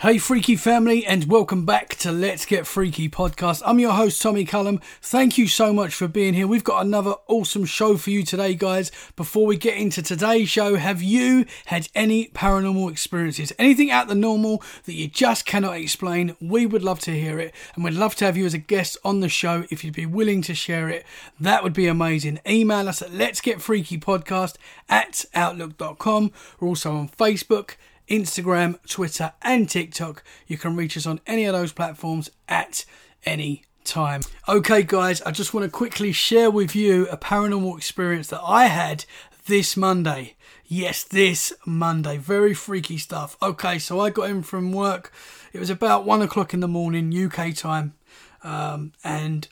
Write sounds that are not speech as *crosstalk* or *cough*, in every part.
Hey, Freaky family, and welcome back to Let's Get Freaky podcast. I'm your host, Tommy Cullum. Thank you so much for being here. We've got another awesome show for you today, guys. Before we get into today's show, have you had any paranormal experiences? Anything out the normal that you just cannot explain? We would love to hear it, and we'd love to have you as a guest on the show if you'd be willing to share it. That would be amazing. Email us at Let's Get Freaky podcast at outlook.com. We're also on Facebook. Instagram, Twitter, and TikTok. You can reach us on any of those platforms at any time. Okay, guys, I just want to quickly share with you a paranormal experience that I had this Monday. Yes, this Monday. Very freaky stuff. Okay, so I got in from work. It was about one o'clock in the morning, UK time. Um, and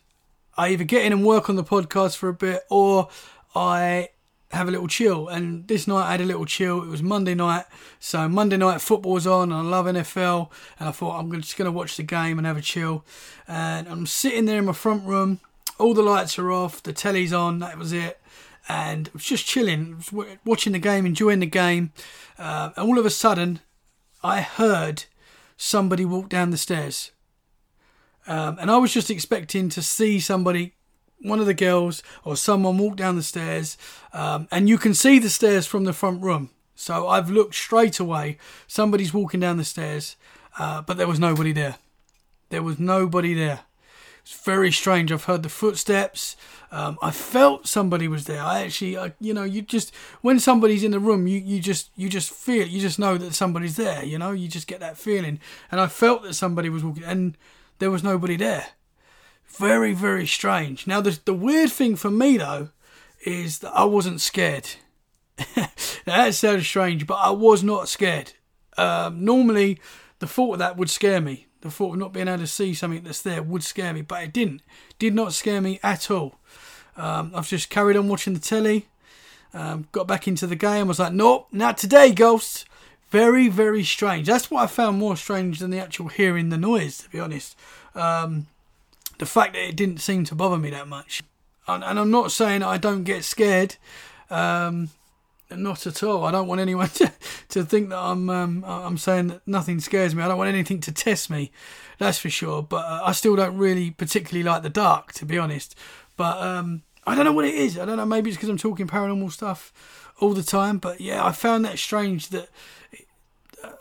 I either get in and work on the podcast for a bit or I have a little chill. And this night I had a little chill. It was Monday night, so Monday night football was on. And I love NFL, and I thought I'm just going to watch the game and have a chill. And I'm sitting there in my front room. All the lights are off. The telly's on. That was it. And I was just chilling, watching the game, enjoying the game. Uh, and all of a sudden, I heard somebody walk down the stairs. Um, and I was just expecting to see somebody one of the girls or someone walk down the stairs, um, and you can see the stairs from the front room. So I've looked straight away. Somebody's walking down the stairs, uh, but there was nobody there. There was nobody there. It's very strange. I've heard the footsteps. Um, I felt somebody was there. I actually, I, you know, you just when somebody's in the room, you, you just you just feel, you just know that somebody's there. You know, you just get that feeling. And I felt that somebody was walking, and there was nobody there. Very, very strange. Now, the, the weird thing for me, though, is that I wasn't scared. *laughs* that sounds strange, but I was not scared. Um, normally, the thought of that would scare me. The thought of not being able to see something that's there would scare me, but it didn't. Did not scare me at all. Um, I've just carried on watching the telly. Um, got back into the game. Was like, nope, not today, ghosts. Very, very strange. That's what I found more strange than the actual hearing the noise, to be honest. Um, the fact that it didn't seem to bother me that much. And, and I'm not saying I don't get scared. Um, not at all. I don't want anyone *laughs* to, to think that I'm um, I'm saying that nothing scares me. I don't want anything to test me. That's for sure. But uh, I still don't really particularly like the dark, to be honest. But um, I don't know what it is. I don't know. Maybe it's because I'm talking paranormal stuff all the time. But yeah, I found that strange that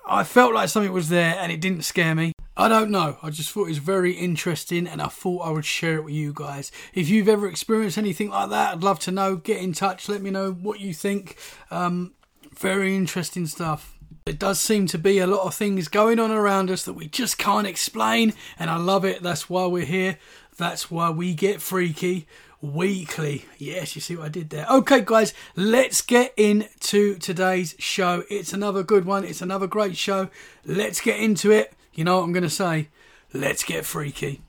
I felt like something was there and it didn't scare me. I don't know. I just thought it was very interesting and I thought I would share it with you guys. If you've ever experienced anything like that, I'd love to know. Get in touch. Let me know what you think. Um, very interesting stuff. It does seem to be a lot of things going on around us that we just can't explain, and I love it. That's why we're here. That's why we get freaky weekly. Yes, you see what I did there. Okay, guys, let's get into today's show. It's another good one. It's another great show. Let's get into it you know what I'm going to say? Let's get freaky.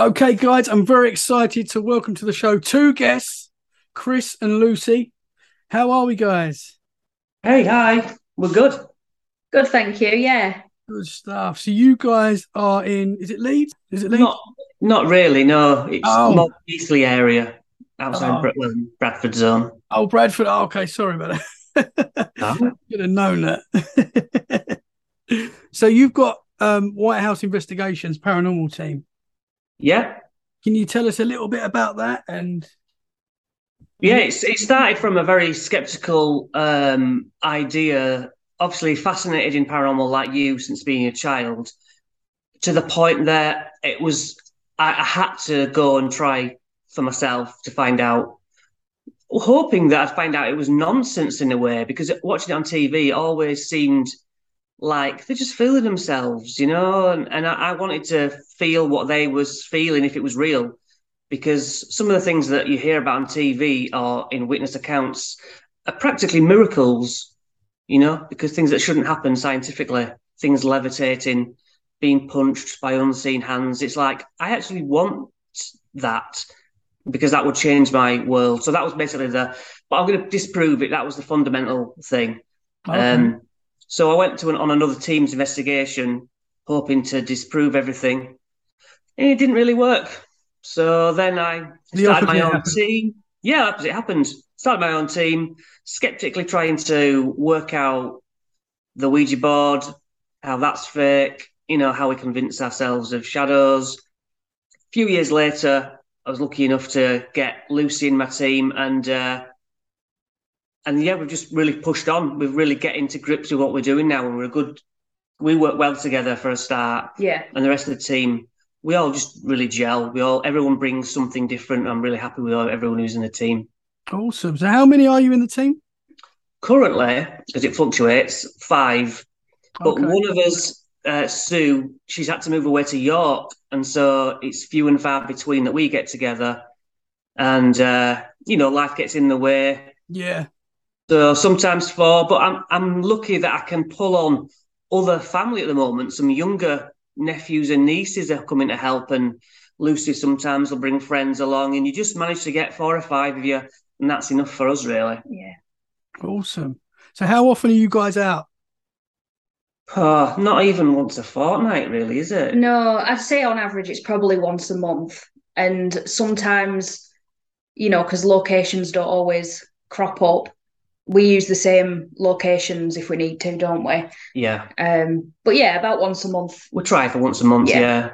Okay, guys, I'm very excited to welcome to the show two guests, Chris and Lucy. How are we, guys? Hey, hi. We're good. Good, thank you. Yeah. Good stuff. So you guys are in? Is it Leeds? Is it Leeds? Not, not really. No, it's oh. more Eastleigh area outside oh. Bradford zone. Oh, Bradford. Oh, okay, sorry about that. *laughs* no. Should have known that. *laughs* so you've got um, Whitehouse Investigations paranormal team. Yeah. Can you tell us a little bit about that? And yeah, it's, it started from a very skeptical um, idea obviously fascinated in paranormal like you since being a child, to the point that it was I, I had to go and try for myself to find out, hoping that I'd find out it was nonsense in a way because watching it on TV always seemed like they're just fooling themselves, you know. And, and I, I, wanted to feel what they was feeling if it was real, because some of the things that you hear about on TV or in witness accounts are practically miracles you know, because things that shouldn't happen scientifically, things levitating, being punched by unseen hands. It's like I actually want that because that would change my world. So that was basically the. But I'm going to disprove it. That was the fundamental thing. Okay. Um, so I went to an, on another team's investigation, hoping to disprove everything. And it didn't really work. So then I started my own team. Yeah, opposite happened. Started my own team, skeptically trying to work out the Ouija board, how that's fake, you know, how we convince ourselves of shadows. A few years later, I was lucky enough to get Lucy in my team, and uh, and yeah, we've just really pushed on. We've really get into grips with what we're doing now, and we're a good. We work well together for a start, Yeah. and the rest of the team, we all just really gel. We all, everyone brings something different. I'm really happy with everyone who's in the team. Awesome. So, how many are you in the team? Currently, because it fluctuates, five. But Okay. one of us, uh, Sue, she's had to move away to York, and so it's few and far between that we get together. And uh, you know, life gets in the way. Yeah. So sometimes four, but I'm I'm lucky that I can pull on other family at the moment. Some younger nephews and nieces are coming to help, and Lucy sometimes will bring friends along, and you just manage to get four or five of you, and that's enough for us, really. Yeah. Awesome. So, how often are you guys out? Oh, not even once a fortnight, really, is it? No, I'd say on average it's probably once a month. And sometimes, you know, because locations don't always crop up, we use the same locations if we need to, don't we? Yeah, Um, but yeah, about once a month. we'll try for once a month. Yeah. Yeah.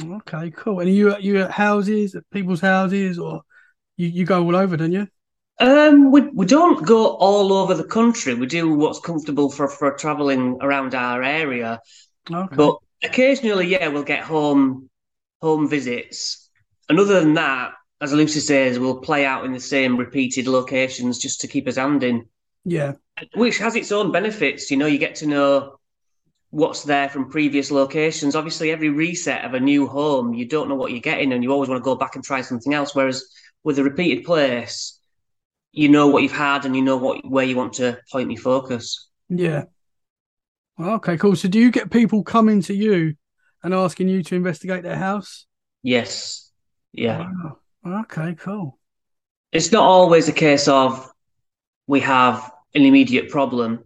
Okay, cool. And are you at you at houses, at people's houses, or you, you go all over, don't you? Um, we we don't go all over the country. We do what's comfortable for for traveling around our area. Okay. But occasionally, yeah, we'll get home home visits. And other than that, as Lucy says, we'll play out in the same repeated locations just to keep us handing, yeah. which has its own benefits. You know, you get to know what's there from previous locations. Obviously, every reset of a new home, you don't know what you're getting, and you always want to go back and try something else. Whereas with a repeated place, you know what you've had and you know what where you want to point your focus. Yeah. Okay, cool. So do you get people coming to you and asking you to investigate their house? Yes. Yeah. Wow. Okay, cool. It's not always a case of we have an immediate problem.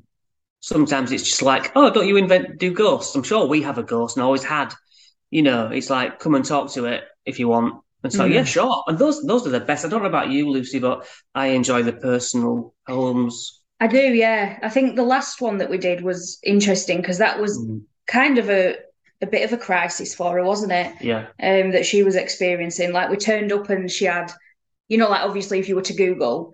Sometimes it's just like, oh, don't you invent do ghosts? I'm sure we have a ghost and always had. You know, it's like come and talk to it if you want. And so Mm. yeah, sure. And those those are the best. I don't know about you, Lucy, but I enjoy the personal homes. I do, yeah. I think the last one that we did was interesting because that was Mm, kind of a a bit of a crisis for her, wasn't it? Yeah. um, that she was experiencing. Like we turned up and she had, you know, like obviously if you were to Google,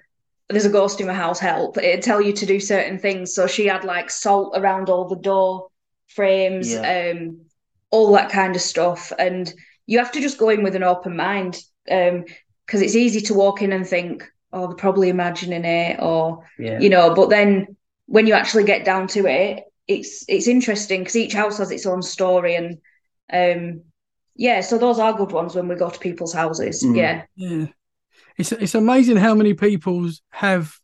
there's a ghost in my house, help, it'd tell you to do certain things. So she had like salt around all the door frames, Yeah. um, all that kind of stuff. And you have to just go in with an open mind. Um, because it's easy to walk in and think, oh, they're probably imagining it, or Yeah. you know, but then when you actually get down to it, it's it's interesting because each house has its own story and um yeah, so those are good ones when we go to people's houses. Mm. Yeah. Yeah. It's it's amazing how many people have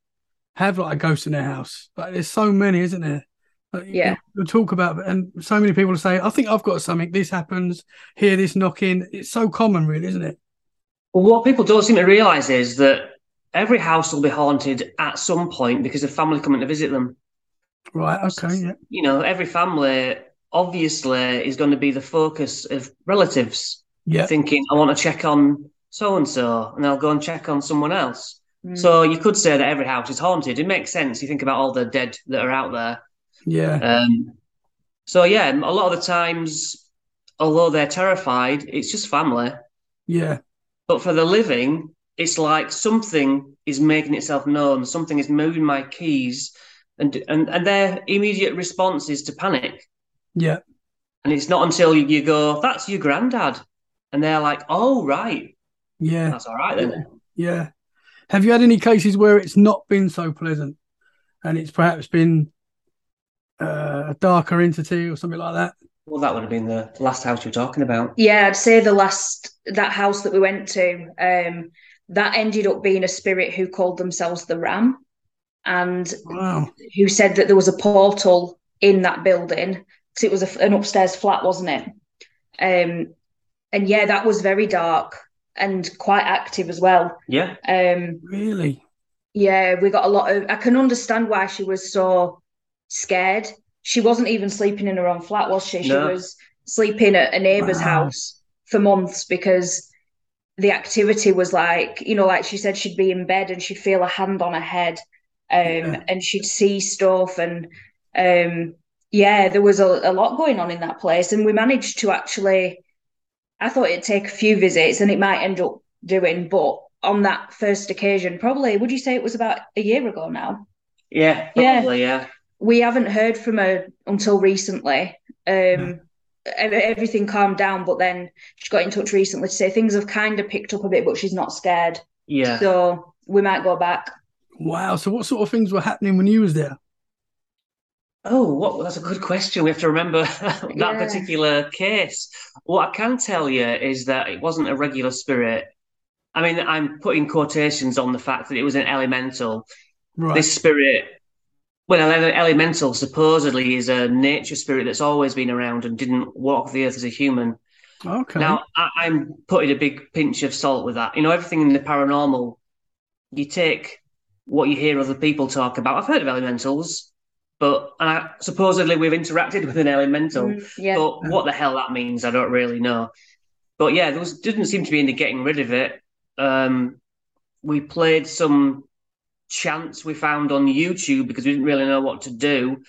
have like a ghost in their house. Like there's so many, isn't there? Like, you- Yeah. You'll talk about and so many people say, I think I've got something, this happens, hear this knocking. It's so common really, isn't it? Well, what people don't seem to realise is that every house will be haunted at some point because of family coming to visit them. Right, okay, yeah. You know, every family obviously is going to be the focus of relatives Yeah. thinking, I want to check on so and so, and I'll go and check on someone else. Mm. So you could say that every house is haunted. It makes sense. You think about all the dead that are out there. Yeah. Um, so yeah, a lot of the times, although they're terrified, it's just family. Yeah. But for the living, it's like something is making itself known. Something is moving my keys, and and and their immediate response is to panic. Yeah. And it's not until you, you go, "That's your granddad," and they're like, "Oh right, Yeah. that's all right then." Yeah. Have you had any cases where it's not been so pleasant and it's perhaps been uh, a darker entity or something like that? Well, that would have been the last house you're talking about. Yeah, I'd say the last that house that we went to, um, that ended up being a spirit who called themselves the Ram, and Wow. who said that there was a portal in that building because it was a, an upstairs flat, wasn't it? Um, and yeah, that was very dark and quite active as well. Yeah, Um, Really? yeah, we got a lot of. I can understand why she was so scared. She wasn't even sleeping in her own flat, was she? She No. was sleeping at a neighbour's Wow. house. for months because the activity was like, you know, like she said, she'd be in bed and she'd feel a hand on her head, um, yeah. and she'd see stuff, and um, yeah, there was a, a lot going on in that place, and we managed to actually. I thought it'd take a few visits, and it might end up doing, but on that first occasion, probably, would you say it was about a year ago now? Yeah, probably, yeah. yeah. We haven't heard from her until recently. Um, everything calmed down, but then she got in touch recently to say things have kind of picked up a bit, but she's not scared. Yeah. So we might go back. Wow. So what sort of things were happening when you was there? Oh, what? That's a good question. We have to remember *laughs* that yeah. particular case. What I can tell you is that it wasn't a regular spirit. I mean, I'm putting quotations on the fact that it was an elemental. Right. This spirit well, an elemental supposedly is a nature spirit that's always been around and didn't walk the earth as a human. Okay. Now, I, am putting a big pinch of salt with that. You know, everything in the paranormal, you take what you hear other people talk about. I've heard of elementals, but I, supposedly we've interacted with an elemental. Mm, yeah. But what the hell that means, I don't really know. But yeah, there was, didn't seem to be any getting rid of it. Um, we played some chants we found on YouTube because we didn't really know what to do.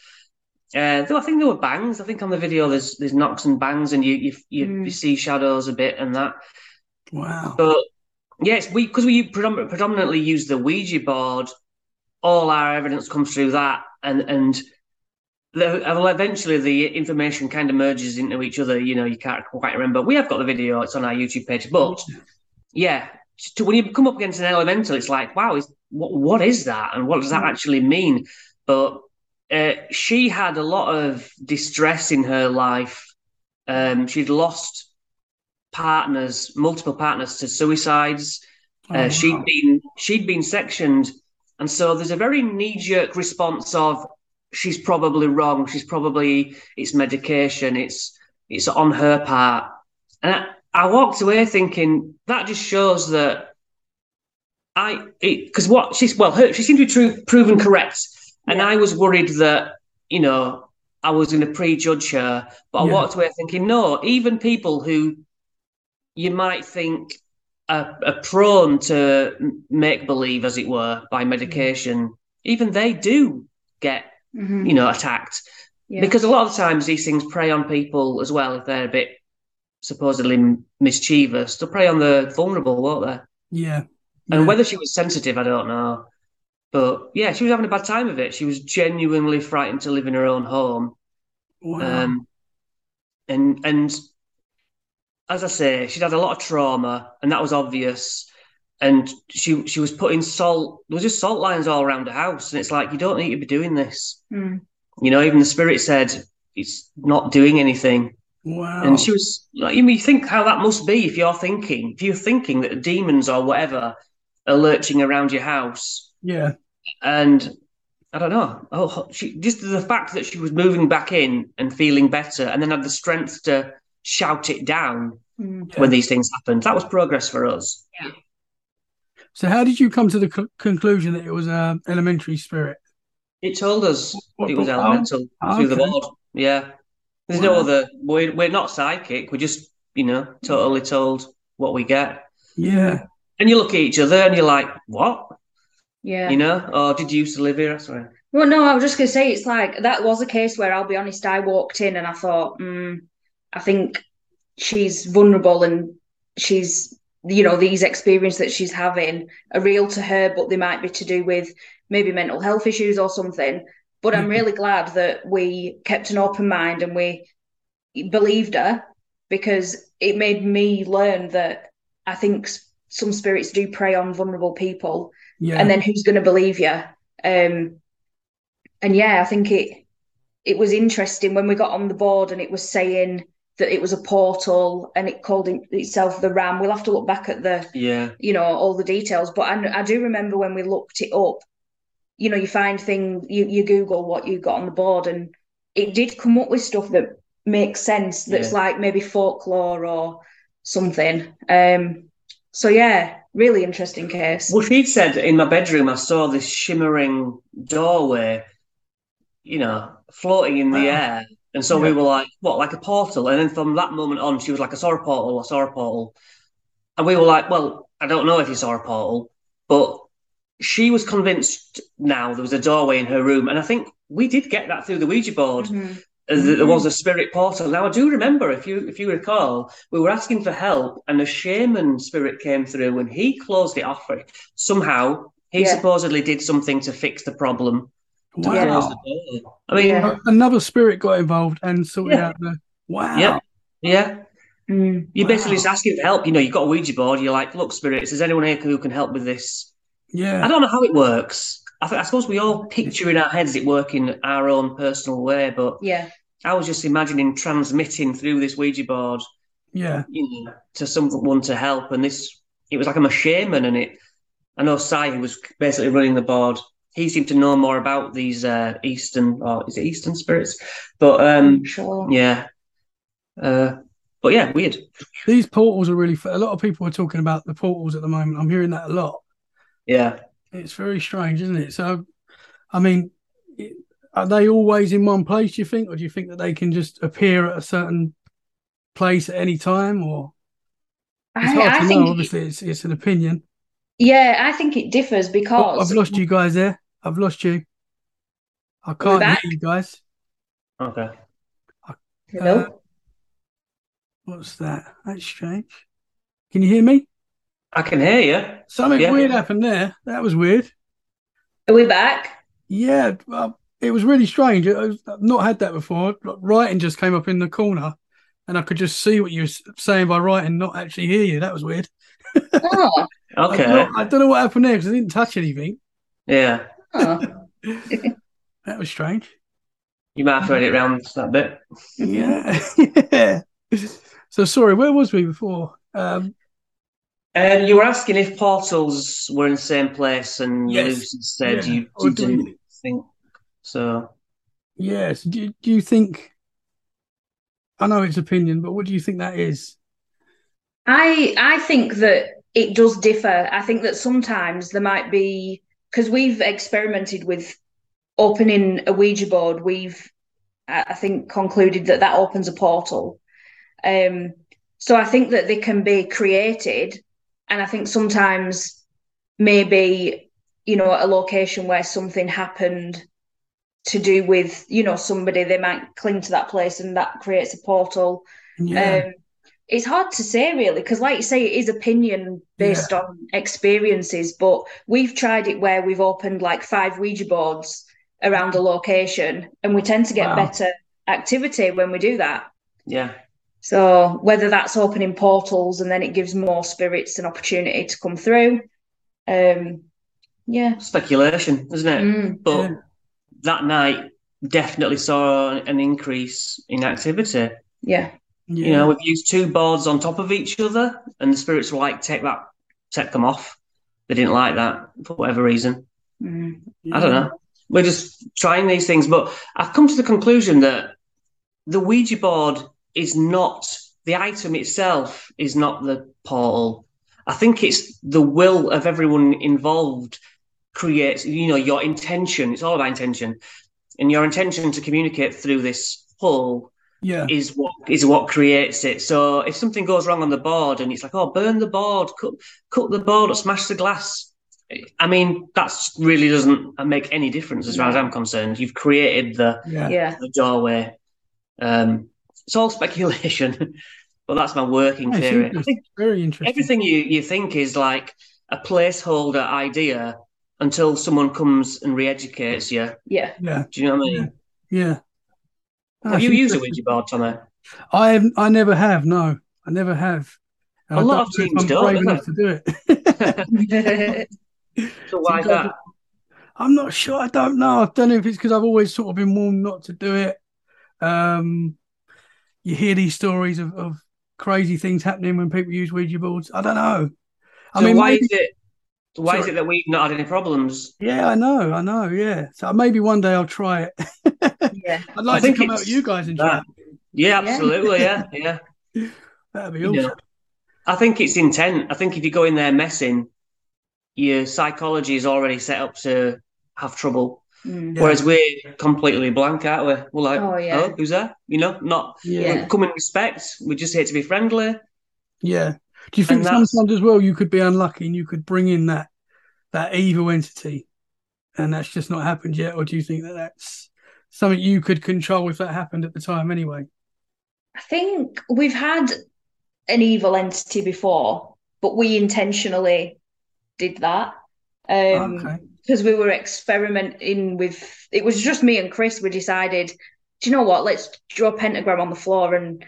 Uh, though I think there were bangs. I think on the video there's there's knocks and bangs, and you you you, mm. you see shadows a bit and that. Wow. But yes, we because we predominantly use the Ouija board. All our evidence comes through that, and and the, well, eventually the information kind of merges into each other. You know, you can't quite remember. We have got the video; it's on our YouTube page. But yeah, to, when you come up against an elemental, it's like, wow, is what what is that, and what does that hmm. actually mean? But uh, she had a lot of distress in her life. Um, she'd lost partners, multiple partners, to suicides. Uh, oh, she'd been she'd been sectioned, and so there's a very knee jerk response of she's probably wrong. She's probably it's medication. It's it's on her part, and I, I walked away thinking that just shows that I because what she's well her, she seemed to be true, proven correct, and yeah. I was worried that you know I was going to prejudge her, but I yeah. walked away thinking no, even people who you might think are, are prone to make believe, as it were, by medication, even they do get mm-hmm. you know attacked. Yeah. Because a lot of times these things prey on people as well if they're a bit supposedly mischievous. They'll prey on the vulnerable, won't they? Yeah. And yeah. whether she was sensitive, I don't know. But yeah, she was having a bad time of it. She was genuinely frightened to live in her own home. Wow. Um, and and as I say, she'd had a lot of trauma, and that was obvious. And she she was putting salt. There was just salt lines all around the house, and it's like you don't need to be doing this. Mm. You know, even the spirit said it's not doing anything. Wow. And she was like, you think how that must be if you're thinking, if you're thinking that demons or whatever are lurching around your house. Yeah. And I don't know. Oh, she just the fact that she was moving back in and feeling better, and then had the strength to shout it down mm. when these things happened. That was progress for us. Yeah. So, how did you come to the co- conclusion that it was an elementary spirit? It told us what, it was elemental oh, through okay. the board. Yeah. There's wow. no other. We're, we're not psychic. We're just, you know, totally told what we get. Yeah. And you look at each other and you're like, what? Yeah. You know, or did you used to live here? Sorry. Well, no, I was just going to say it's like that was a case where I'll be honest, I walked in and I thought, mm, I think she's vulnerable and she's, you know, these experiences that she's having are real to her, but they might be to do with maybe mental health issues or something. But I'm really glad that we kept an open mind and we believed her because it made me learn that I think some spirits do prey on vulnerable people. Yeah. And then who's going to believe you? Um, and yeah, I think it it was interesting when we got on the board and it was saying that it was a portal and it called itself the ram we'll have to look back at the yeah you know all the details but I, I do remember when we looked it up you know, you find things, you, you Google what you got on the board, and it did come up with stuff that makes sense. That's yeah. like maybe folklore or something. Um, so yeah, really interesting case. Well, she said in my bedroom, I saw this shimmering doorway, you know, floating in the wow. air, And so Yeah. we were like, what, like a portal? And then from that moment on, she was like, I saw a portal, I saw a portal. And we were like, well, I don't know if you saw a portal, but she was convinced now there was a doorway in her room. And I think we did get that through the Ouija board. Mhm. That There was a spirit portal. Now I do remember, if you if you recall, we were asking for help, and a shaman spirit came through, and he closed it off. for- Somehow, he Yeah. supposedly did something to fix the problem. To Wow. close the door. I mean, Yeah. yeah, Another spirit got involved and sorted Yeah. out the. Wow. yeah. Mm. You're basically just asking for help. You know, you've got a Ouija board. You're like, look, spirits, is anyone here who can help with this? Yeah. I don't know how it works. I, th- I suppose we all picture in our heads it working our own personal way, but Yeah. I was just imagining transmitting through this Ouija board, Yeah. you know, to someone to help. And this, it was like I'm a shaman, and it. I know Sai, who was basically running the board, he seemed to know more about these uh, Eastern, or is it Eastern spirits? But um, Sure. yeah, uh, but yeah, weird. These portals are really. f- A lot of people are talking about the portals at the moment. I'm hearing that a lot. Yeah. It's very strange, isn't it? So, I mean, are they always in one place? Do you think, or do you think that they can just appear at a certain place at any time? Or it's I, hard I to think, know. Obviously, it's it's an opinion. yeah, I think it differs Oh, because I've lost you guys there. I've lost you. I can't hear you guys. Okay. Hello? Uh, what's that? That's strange. Can you hear me? I can hear you. Something Yeah. weird happened there. That was weird. Are we back? Yeah, well, it was really strange. I- I've not had that before. Like, Writing just came up in the corner, and I could just see what you were saying by writing, not actually hear you. That was weird. Oh, *laughs* I, Okay. don't know, I don't know what happened there because I didn't touch anything. Yeah. oh. *laughs* That was strange. You might have heard it around that bit. *laughs* Yeah. yeah. So sorry, where was we before? Um, And you were asking if portals were in the same place, and Yes. Lucy said Yeah. you Or do didn't we- think so. yes. Do you, do you think? I know it's opinion, but what do you think that is? I I think that it does differ. I think that sometimes there might be because we've experimented with opening a Ouija board. We've I I think concluded that that opens a portal. Um, so I think that they can be created, and I think sometimes maybe you know a location where something happened to do with you know somebody they might cling to that place and that creates a portal Yeah. um, it's hard to say really because like you say it is opinion based on experiences but we've tried it where we've opened like five ouija boards around a location and we tend to get Wow. better activity when we do that Yeah. So whether that's opening portals and then it gives more spirits an opportunity to come through um yeah Speculation, isn't it? Mm, But Yeah. that night definitely saw an increase in activity. yeah yeah. You know, we've used two boards on top of each other, and the spirits were like, "Take that, take them off." They didn't like that for whatever reason. Mm. I don't know. We're just trying these things, but I've come to the conclusion that the Ouija board is not the item itself is not the portal. I think it's the will of everyone involved creates, you know, your intention. It's all about intention, and your intention to communicate through this hole Yeah. is what is what creates it. So if something goes wrong on the board and it's like, oh, burn the board, cut cut the board, or smash the glass. I mean, that really doesn't make any difference as far as I'm concerned. You've created the, Yeah. yeah the doorway. Um, it's all speculation, *laughs* but that's my working It's theory. I think Very interesting. everything you, you think is like a placeholder idea until someone comes and re-educates you. yeah Yeah. Do you know what I mean? Yeah. Have That's you used a interesting. Ouija board, Tommy? I have, I never have. No, I never have. And A I lot don't of teams I'm don't, brave enough to do it. *laughs* *laughs* so why is that? I'm not sure. I don't know. I don't know if it's because I've always sort of been warned not to do it. Um, you hear these stories of, of crazy things happening when people use Ouija boards. I don't know. I so mean, why maybe, is it? Why is it that we've not had any problems? yeah, I know, I know, yeah. So maybe one day I'll try it. yeah *laughs* I'd like to think come out with you guys and try. that. Yeah, Yeah. absolutely. Yeah, *laughs* yeah. it. That'd be You awesome. know, I think it's intent. I think if you go in there messing, your psychology is already set up to have trouble. Mm. Yeah. Whereas we're completely blank, aren't we? We're like, Oh, oh, yeah. who's that? You know, not Yeah. come in respect. We're just here to be friendly. Yeah. Do you think And that's- sometimes as well you could be unlucky and you could bring in that that evil entity, and that's just not happened yet, or do you think that that's something you could control if that happened at the time anyway? I think we've had an evil entity before, but we intentionally did that. Um, okay. Because we were experimenting with it was just me and Chris we decided do you know what? Let's draw a pentagram on the floor and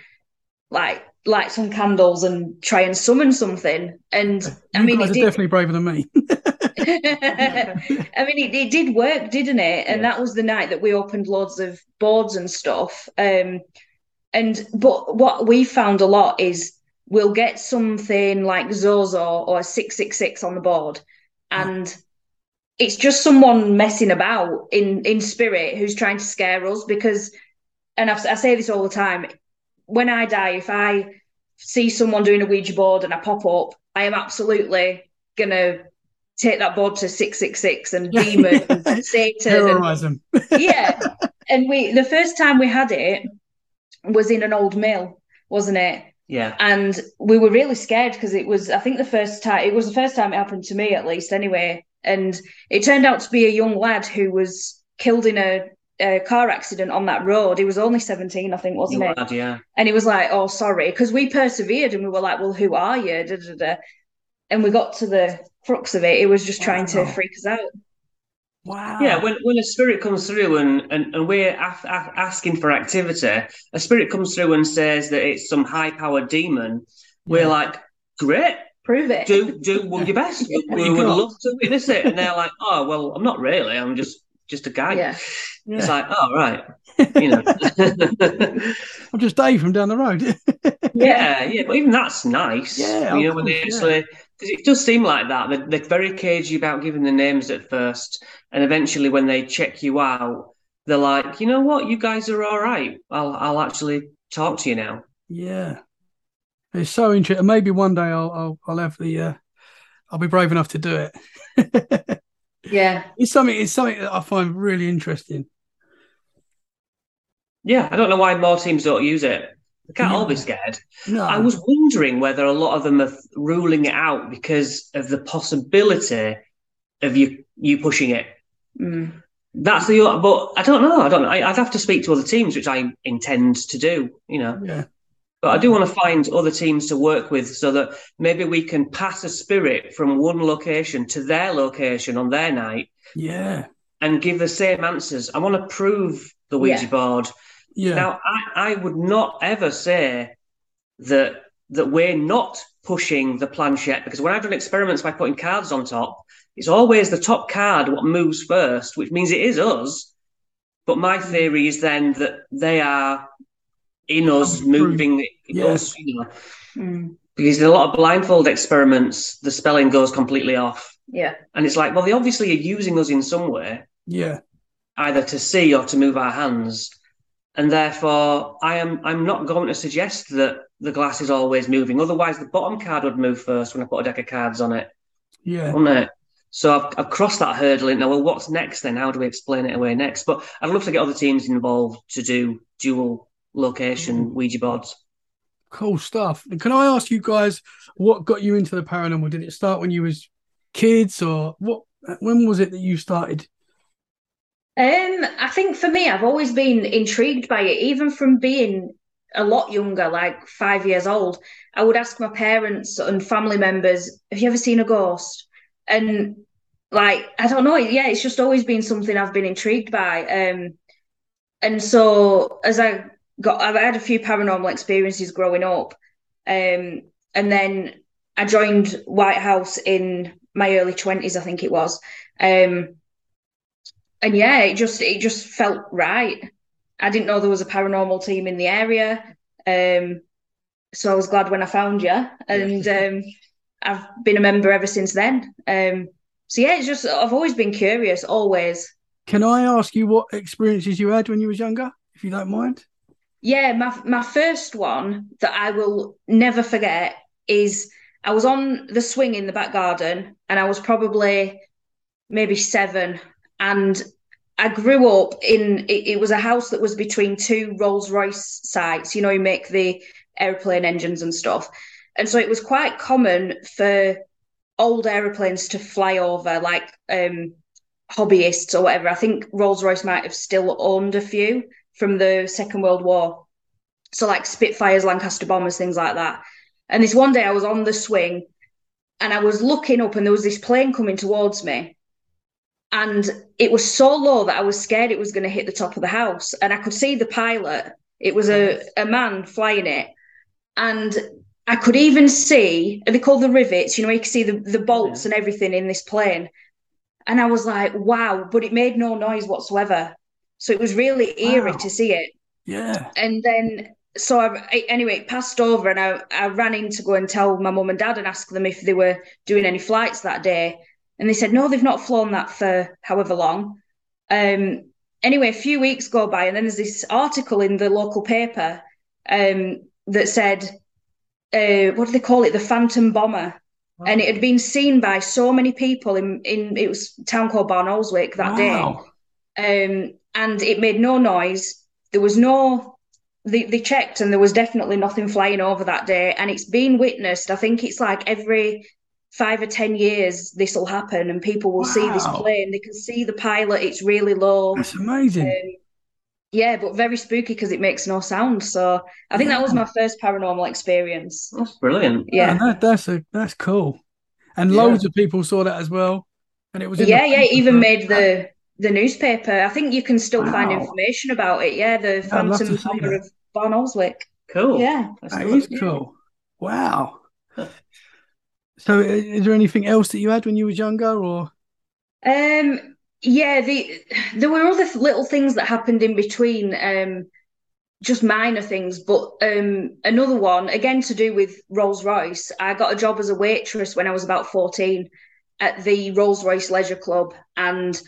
like light some candles and try and summon something. And I mean guys it did definitely braver than me. *laughs* *laughs* I mean it, it did work didn't it? And Yeah. that was the night that we opened loads of boards and stuff. Um and but what we found a lot is we'll get something like Zozo or 666 on the board and it's just someone messing about in in spirit who's trying to scare us because and I've, I say this all the time when I die if I see someone doing a Ouija board and I pop up I am absolutely gonna take that board to 666 and demon and *laughs* Satan and them. *laughs* yeah. And we the first time we had it was in an old mill, wasn't it? Yeah. And we were really scared because it was I think the first time it was the first time it happened to me at least anyway. And it turned out to be a young lad who was killed in a, a car accident on that road. He was only 17, I think, wasn't You it? had, yeah. And he was like, "Oh, sorry," because we persevered and we were like, "Well, who are you?" Da, da, da. And we got to the crux of it. It was just trying to freak us out. Wow. Yeah, when, when a spirit comes through and, and, and we're af- af- asking for activity, a spirit comes through and says that it's some high powered demon. We're Yeah. like, great, Prove it. do do well, your best. *laughs* We, we you would love to witness it. And they're like, oh, well, I'm not really. I'm just just a guy. Yeah. It's like, oh, right. *laughs* You know. *laughs* I'm just Dave from down the road. yeah, yeah, but even that's nice. Yeah, you know, of when they course, actually, because it does seem like that. They're, they're very cagey about giving the names at first, and eventually, when they check you out, they're like, you know what, you guys are all right. I'll, I'll actually talk to you now. yeah. It's so interesting. Maybe one day I'll I'll, I'll have the uh, I'll be brave enough to do it. *laughs* Yeah. it's something it's something that I find really interesting. Yeah, I don't know why more teams don't use it. They can't all be scared. No. I was wondering whether a lot of them are ruling it out because of the possibility of you you pushing it. Mm. That's the but I don't know. I don't know. I, I'd have to speak to other teams, which I intend to do. You know, Yeah. But I do want to find other teams to work with so that maybe we can pass a spirit from one location to their location on their night Yeah. and give the same answers. I want to prove the Ouija Yeah. board. Yeah. Now, I, I would not ever say that that we're not pushing the planchette because when I've done experiments by putting cards on top, it's always the top card what moves first, which means it is us. But my mm. theory is then that they are in us moving Yeah. us, you know, Mm. because in a lot of blindfold experiments, the spelling goes completely off. Yeah. And it's like, well, they obviously are using us in some way yeah. either to see or to move our hands. And therefore, I am I'm not going to suggest that the glass is always moving. Otherwise, the bottom card would move first when I put a deck of cards on it, Yeah. wouldn't it? So I've, I've crossed that hurdle. And now, well, what's next then? How do we explain it away next? But I'd love to get other teams involved to do dual location Ouija boards. Cool stuff. And Can I ask you guys what got you into the paranormal? Did it start when you was kids or what when was it that you started? Um, I think for me, I've always been intrigued by it, even from being a lot younger, like five years old. I would ask my parents and family members, "Have you ever seen a ghost?" And like, I don't know, yeah, it's just always been something I've been intrigued by. Um, and so as I got, I've had a few paranormal experiences growing up, um, and then I joined Whitehouse in my early twenties, I think it was. Um, and yeah, it just it just felt right. I didn't know there was a paranormal team in the area, um, so I was glad when I found you, and um, I've been a member ever since then. Um, so yeah, it's just I've always been curious, always. Can I ask you what experiences you had when you was younger, if you don't mind? Yeah, my my first one that I will never forget is I was on the swing in the back garden, and I was probably maybe seven, and I grew up in it, it was a house that was between two Rolls Royce sites. You know, you make the airplane engines and stuff, and so it was quite common for old aeroplanes to fly over, like um, hobbyists or whatever. I think Rolls Royce might have still owned a few from the Second World War, so like Spitfires, Lancaster bombers, things like that. And this one day, I was on the swing, and I was looking up, and there was this plane coming towards me and it was so low that I was scared it was going to hit the top of the house. And I could see the pilot. It was a, a man flying it. And I could even see, they call the rivets, you know, you can see the, the bolts yeah. and everything in this plane. And I was like, wow, but it made no noise whatsoever. So it was really eerie wow. to see it. Yeah. And then, so I, anyway, it passed over and I, I ran in to go and tell my mum and dad and ask them if they were doing any flights that day. And they said, no, they've not flown that for however long. Um, anyway, a few weeks go by, and then there's this article in the local paper um, that said, uh, what do they call it? The Phantom Bomber. Wow. And it had been seen by so many people in, in it was town called Barnoldswick that wow. day. Um, and it made no noise. There was no, they, they checked and there was definitely nothing flying over that day. And it's been witnessed. I think it's like every five or ten years this will happen and people will wow. see this plane they can see the pilot it's really low that's amazing um, yeah but very spooky because it makes no sound so i think yeah. that was my first paranormal experience that's brilliant yeah, that, that's a that's cool and yeah. loads of people saw that as well and it was yeah yeah it even made the the newspaper i think you can still wow. find information about it yeah the phantom bomber of Barnoldswick. cool yeah that is cool wow so, is there anything else that you had when you was younger, or? Um. Yeah. The there were other little things that happened in between. Um. Just minor things, but um, another one again to do with Rolls Royce. I got a job as a waitress when I was about fourteen at the Rolls Royce Leisure Club, and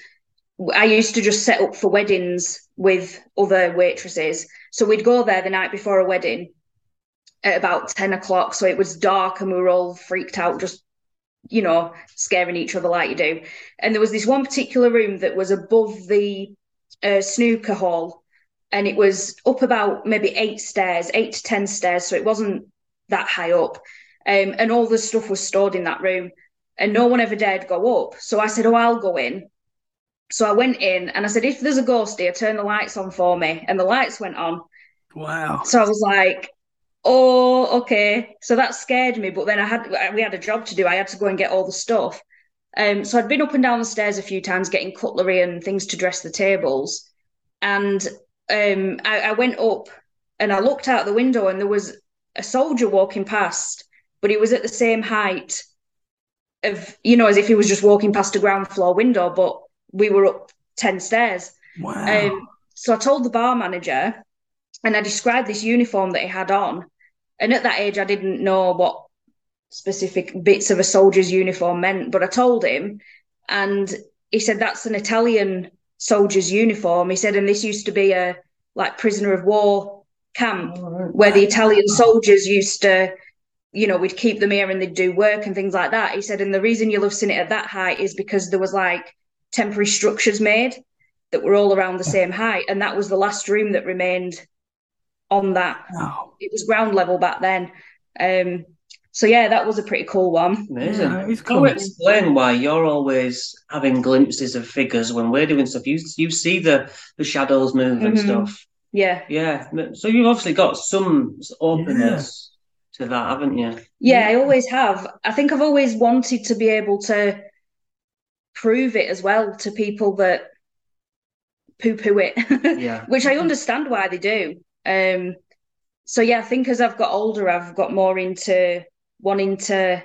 I used to just set up for weddings with other waitresses. So we'd go there the night before a wedding, at about 10 o'clock. So it was dark and we were all freaked out, just, you know, scaring each other like you do. And there was this one particular room that was above the uh, snooker hall and it was up about maybe eight stairs, eight to 10 stairs. So it wasn't that high up. Um, and all the stuff was stored in that room and no one ever dared go up. So I said, Oh, I'll go in. So I went in and I said, If there's a ghost here, turn the lights on for me. And the lights went on. Wow. So I was like, oh, okay. So that scared me. But then I had we had a job to do. I had to go and get all the stuff. Um, so I'd been up and down the stairs a few times getting cutlery and things to dress the tables. And um, I, I went up and I looked out the window and there was a soldier walking past, but he was at the same height of, you know, as if he was just walking past a ground floor window, but we were up 10 stairs. Wow. Um, so I told the bar manager and I described this uniform that he had on. And at that age, I didn't know what specific bits of a soldier's uniform meant, but I told him, and he said that's an Italian soldier's uniform. He said, and this used to be a like prisoner of war camp where the Italian soldiers used to, you know, we'd keep them here and they'd do work and things like that. He said, and the reason you'll have seen it at that height is because there was like temporary structures made that were all around the same height, and that was the last room that remained on that. Wow. It was ground level back then. Um, so yeah, that was a pretty cool one. Amazing. Yeah, cool. Can you explain why you're always having glimpses of figures when we're doing stuff? You you see the the shadows move mm-hmm. and stuff. Yeah. Yeah. So you've obviously got some openness yeah. to that, haven't you? Yeah, I always have. I think I've always wanted to be able to prove it as well to people that poo poo it. *laughs* yeah. Which I understand why they do. Um, so yeah, I think as I've got older, I've got more into wanting to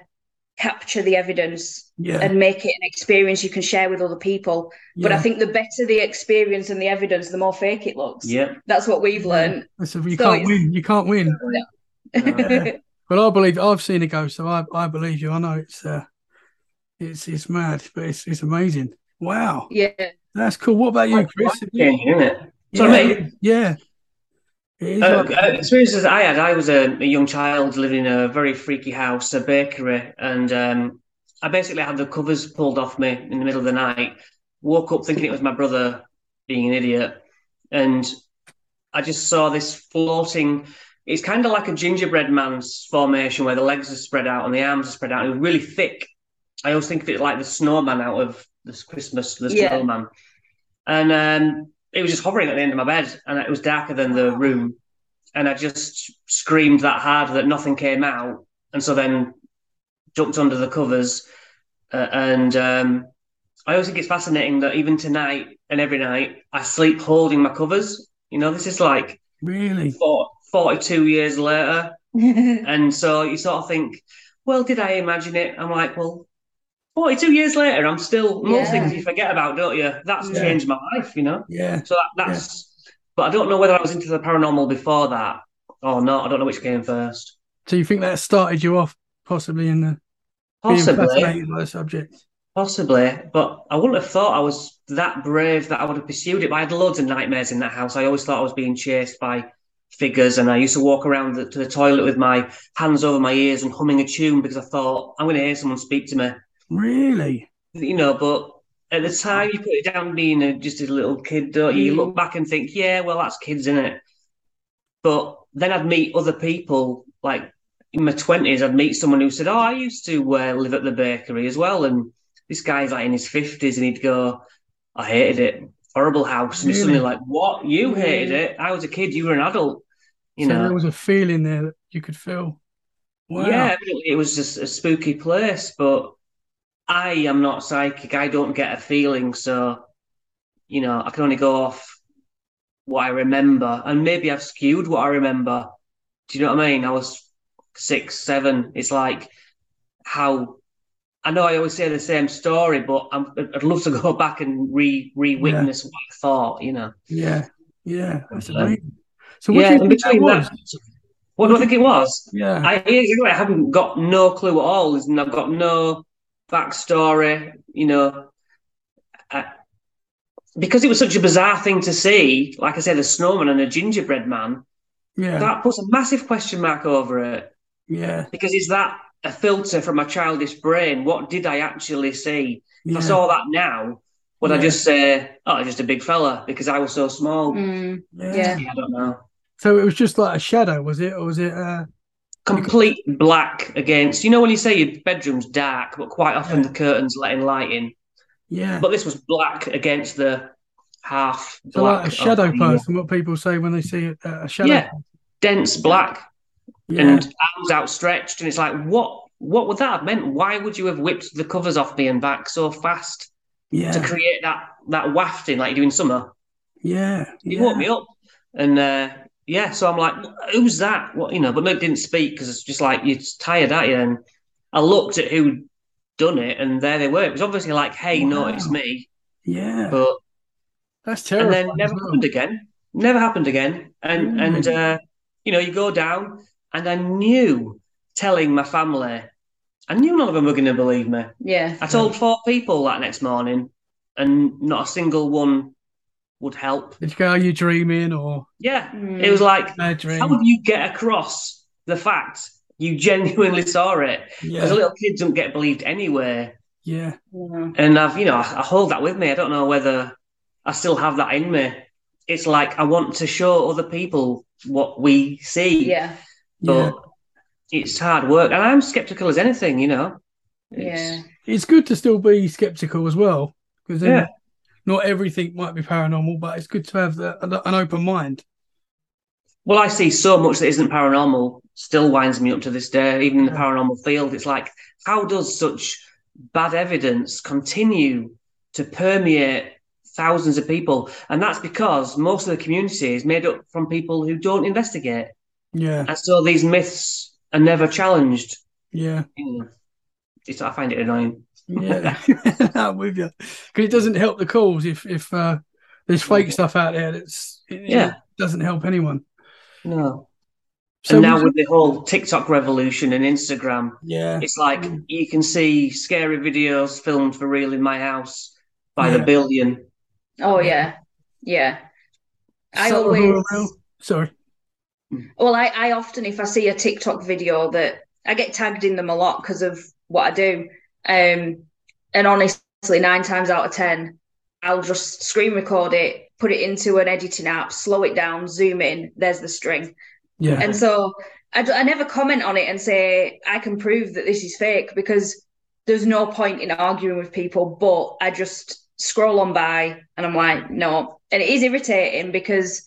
capture the evidence yeah. and make it an experience you can share with other people. Yeah. But I think the better the experience and the evidence, the more fake it looks. Yeah, that's what we've learned. So you so can't win. You can't win. *laughs* yeah. But I believe I've seen it go, so I, I believe you. I know it's uh, it's it's mad, but it's it's amazing. Wow. Yeah. That's cool. What about you, Chris? Yeah, isn't it? Yeah. yeah. Uh, uh, experiences I had, I was a, a, young child living in a very freaky house, a bakery, and um, I basically had the covers pulled off me in the middle of the night. Woke up thinking it was my brother being an idiot, and I just saw this floating. It's kind of like a gingerbread man's formation where the legs are spread out and the arms are spread out. It was really thick. I always think of it like the snowman out of this Christmas, the Yeah. snowman. And um, it was just hovering at the end of my bed, and it was darker than the room. And I just screamed that hard that nothing came out, and so then jumped under the covers. Uh, and um, I always think it's fascinating that even tonight and every night I sleep holding my covers. You know, this is like Really? four, 42 years later. *laughs* And so you sort of think, well, did I imagine it? I'm like, well, 42 years later, I'm still, most Yeah. things you forget about, don't you? That's Yeah. changed my life, you know? Yeah. So that, that's, but I don't know whether I was into the paranormal before that or not. I don't know which came first. So you think that started you off possibly in the being Possibly, fascinated by the subject? possibly, but I wouldn't have thought I was that brave that I would have pursued it. But I had loads of nightmares in that house. I always thought I was being chased by figures, and I used to walk around the, to the toilet with my hands over my ears and humming a tune because I thought I'm going to hear someone speak to me. Really? you know, but at the time you put it down being a, just a little kid, don't you? You look back and think, yeah, well, that's kids, in it? But then I'd meet other people, like in my twenties, I'd meet someone who said, "Oh, I used to uh, live at the bakery as well," and this guy's like in his fifties, and he'd go, "I hated it, horrible house," and Really? suddenly like, "What? You Mm. hated it? I was a kid, you were an adult." You so know, there was a feeling there that you could feel. Wow. yeah, it was just a spooky place, but I am not psychic. I don't get a feeling, so you know, I can only go off what I remember, and maybe I've skewed what I remember. Do you know what I mean? I was six, seven. It's like how I know I always say the same story, but I'm, I'd love to *laughs* go back and re re witness what I thought. You know, Yeah. Yeah. That's Um, amazing. So what yeah. do you And think that between that, what do I think it was? Yeah. I I haven't got no clue at all, and I've got no backstory. You know, I, because it was such a bizarre thing to see. Like I said, a snowman and a gingerbread man. yeah. That puts a massive question mark over it. yeah. Because is that a filter from my childish brain? What did I actually see? If Yeah. I saw that now, would I just say, "Oh, just a big fella," because I was so small? Mm, yeah. yeah. I don't know. So it was just like a shadow, was it? Or was it uh complete black against you know when you say your bedroom's dark but quite often Yeah. the curtains letting light in yeah. but this was black against the half So black like a shadow person, what people say when they see a, a shadow. Yeah. dense black Yeah. and arms outstretched and it's like what what would that have meant why would you have whipped the covers off me and back so fast yeah. to create that that wafting like you do in summer yeah. you yeah. woke me up and uh yeah so i'm like who's that? What you know? But maybe didn't speak because it's just like you're tired aren't you? And i looked at who'd done it and there they were. It was obviously like hey no it's me. Yeah. but That's terrible. and then never well. happened again. Never happened again. And and uh you know you go down and i knew telling my family i knew none of them were going to believe me. Yeah. i told four people that next morning and not a single one would help Did you go, are you dreaming or yeah Mm. it was like bad dream? How would you get across the fact you genuinely saw it? Because a little kid doesn't get believed anywhere. Yeah. Yeah. And I've, you know, I, I hold that with me. I don't know whether I still have that in me. It's like I want to show other people what we see, Yeah. Yeah. but it's hard work. And I'm skeptical as anything, you know. It's- Yeah. It's good to still be skeptical as well because then Yeah. Not everything might be paranormal, but it's good to have the, an, open mind. Well, I see so much that isn't paranormal still winds me up to this day, even in the paranormal field. It's like, how does such bad evidence continue to permeate thousands of people? And that's because most of the community is made up from people who don't investigate. Yeah. And so these myths are never challenged. Yeah. It's, I find it annoying. Yeah. *laughs* I'm with you. Because it doesn't help the cause if, if uh, there's fake stuff out there that's, it, Yeah. it doesn't help anyone. No. So and now with the whole TikTok revolution and Instagram, Yeah. It's like Mm. you can see scary videos filmed for real in my house by Yeah. the billion. Oh yeah. Yeah. I Some of always them are real. Sorry. Well, I, I often, if I see a TikTok video that I get tagged in them a lot because of what I do. Um, and honestly, nine times out of 10, I'll just screen record it put it into an editing app, slow it down, zoom in, there's the string. Yeah. And so I, d- I never comment on it and say I can prove that this is fake because there's no point in arguing with people. But I just scroll on by and I'm like, no. And it is irritating because,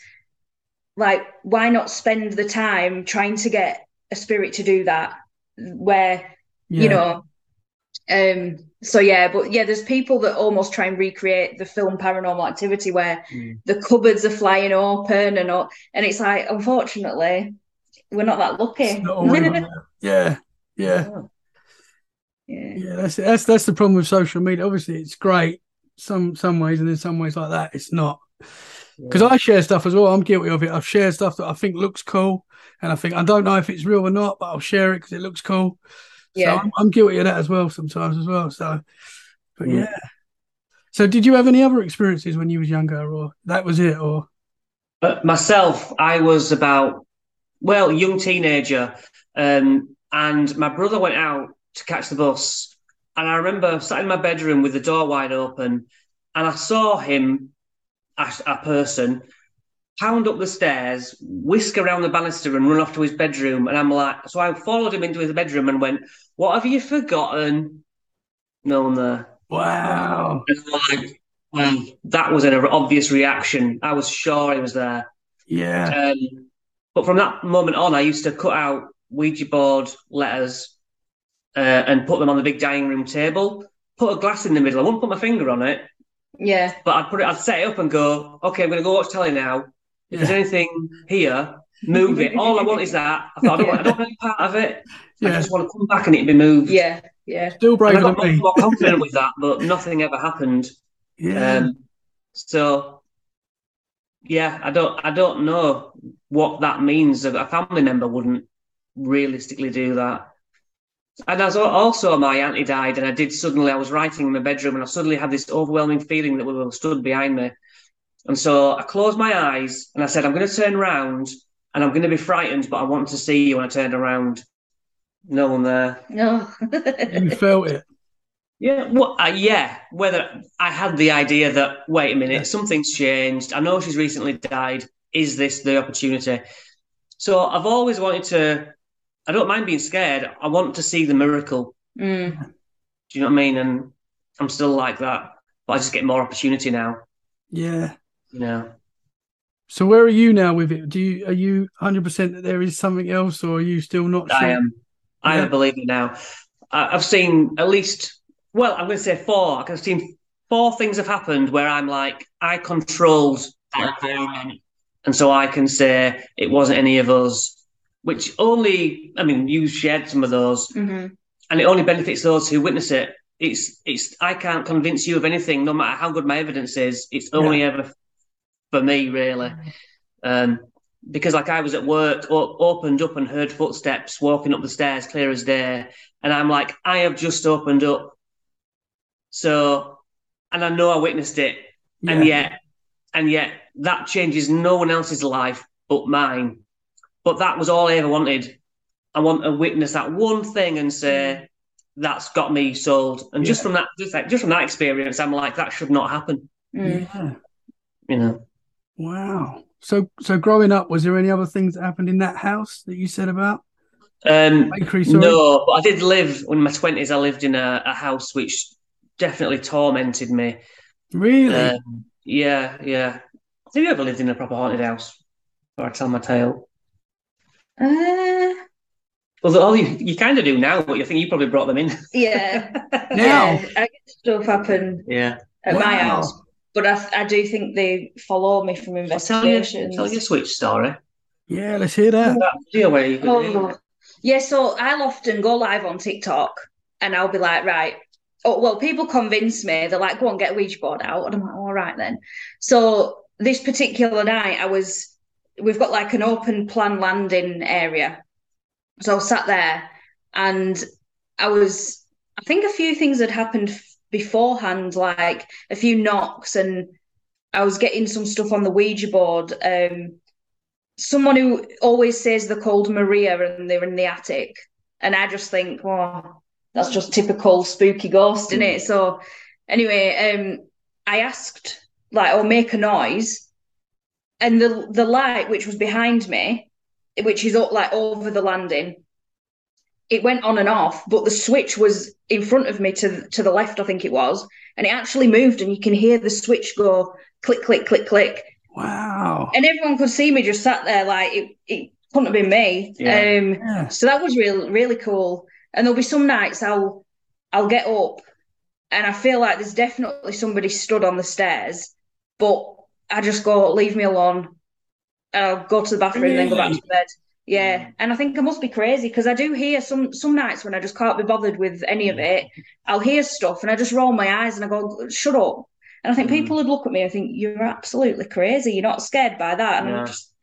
like, why not spend the time trying to get a spirit to do that where, yeah. you know, um, so yeah, but yeah, there's people that almost try and recreate the film Paranormal Activity where Mm. the cupboards are flying open and all, and it's like, unfortunately, we're not that lucky. Not always like that. *laughs* yeah. Yeah. yeah. Yeah, that's that's that's the problem with social media. Obviously, it's great some some ways, and in some ways like that, it's not. Because I share stuff as well. I'm guilty of it. I've shared stuff that I think looks cool, and I think I don't know if it's real or not, but I'll share it because it looks cool. So Yeah. I'm, I'm guilty of that as well sometimes as well. So, but Mm. yeah. So, did you have any other experiences when you was younger, or that was it, or But myself, I was about, well, young teenager, um, and my brother went out to catch the bus. And I remember sat in my bedroom with the door wide open, and I saw him, a, a person, pound up the stairs, whisk around the banister, and run off to his bedroom. And I'm like, so I followed him into his bedroom and went, What have you forgotten? No one there. wow? And I'm like, well, that was an obvious reaction. I was sure he was there. Yeah, Um, but from that moment on, I used to cut out Ouija board letters uh, and put them on the big dining room table. Put a glass in the middle. I wouldn't put my finger on it, Yeah. but I'd put it. I'd set it up and go. Okay, I'm going to go watch telly now. If there's anything here, move it. All I want is that. I thought I don't, want, I don't want any part of it. Yeah. I just want to come back and it be moved. Yeah. Yeah. Still And I braver than got more, me. more confident with that, but nothing ever happened. Yeah, Um, so yeah, I don't I don't know what that means. A family member wouldn't realistically do that. And as also my auntie died, and I did suddenly I was writing in my bedroom, and I suddenly had this overwhelming feeling that we were stood behind me. And so I closed my eyes and I said, I'm going to turn around and I'm going to be frightened, but I want to see you when I turned around. No one there. No. you felt it. Yeah, well, uh, yeah. Whether I had the idea that wait a minute, Yeah. something's changed. I know she's recently died. Is this the opportunity? So I've always wanted to. I don't mind being scared. I want to see the miracle. Mm. Do you know what I mean? And I'm still like that, but I just get more opportunity now. Yeah. You know. So where are you now with it? Do you are you hundred percent that there is something else, or are you still not sure? I am. I am Yeah. a believer now. I, I've seen at least. Well, I'm going to say four. I've seen four things have happened where I'm like, I controlled that environment, and so I can say it wasn't any of us. Which only, I mean, you shared some of those, hmm and it only benefits those who witness it. It's, it's. I can't convince you of anything, no matter how good my evidence is. It's only ever for me, really. Um, because like I was at work, o- opened up and heard footsteps walking up the stairs, clear as day, and I'm like, I have just opened up. So, and I know I witnessed it, and yet, and yet that changes no one else's life but mine. But that was all I ever wanted. I want to witness that one thing and say that's got me sold. And just from that, just like just from that experience, I'm like, that should not happen. Mm. yeah. You know. Wow. So so growing up, was there any other things that happened in that house that you said about Um, bakery? No, but I did live in my twenties. I lived in a, a house which definitely tormented me. Really? Um, yeah, yeah. Have you ever lived in a proper haunted house? Or I tell my tale. Uh, Well, all you you kind of do now, but you think you probably brought them in. yeah. *laughs* now. Yeah. I get stuff happen yeah. at my house, but I, I do think they follow me from I'll tell you, investigations. tell you a switch story. Yeah, let's hear that. That video where you Oh, yeah. So I'll often go live on TikTok and I'll be like, right. Oh, well, people convince me. They're like, go on, get a Ouija board out. And I'm like, all right then. So this particular night, I was, we've got like an open plan landing area. So I sat there and I was, I think a few things had happened f- beforehand, like a few knocks and I was getting some stuff on the Ouija board. Um, someone who always says they're called Maria and they're in the attic. And I just think, oh, that's just typical spooky ghost, isn't it? So anyway, um, I asked like or make a noise, and the the light which was behind me, which is up like over the landing, it went on and off, but the switch was in front of me to to the left, I think it was, and it actually moved, and you can hear the switch go click, click, click, click. Wow. And everyone could see me just sat there like it, it couldn't have been me. Yeah. Um, Yeah. so that was really really cool. And there'll be some nights I'll I'll get up and I feel like there's definitely somebody stood on the stairs, but I just go leave me alone. And I'll go to the bathroom and then go back to bed. Yeah, and I think I must be crazy because I do hear some some nights when I just can't be bothered with any of it. I'll hear stuff and I just roll my eyes and I go, "Shut up!" And I think Mm. people would look at me and think, "You're absolutely crazy. You're not scared by that." And Yeah. I'm just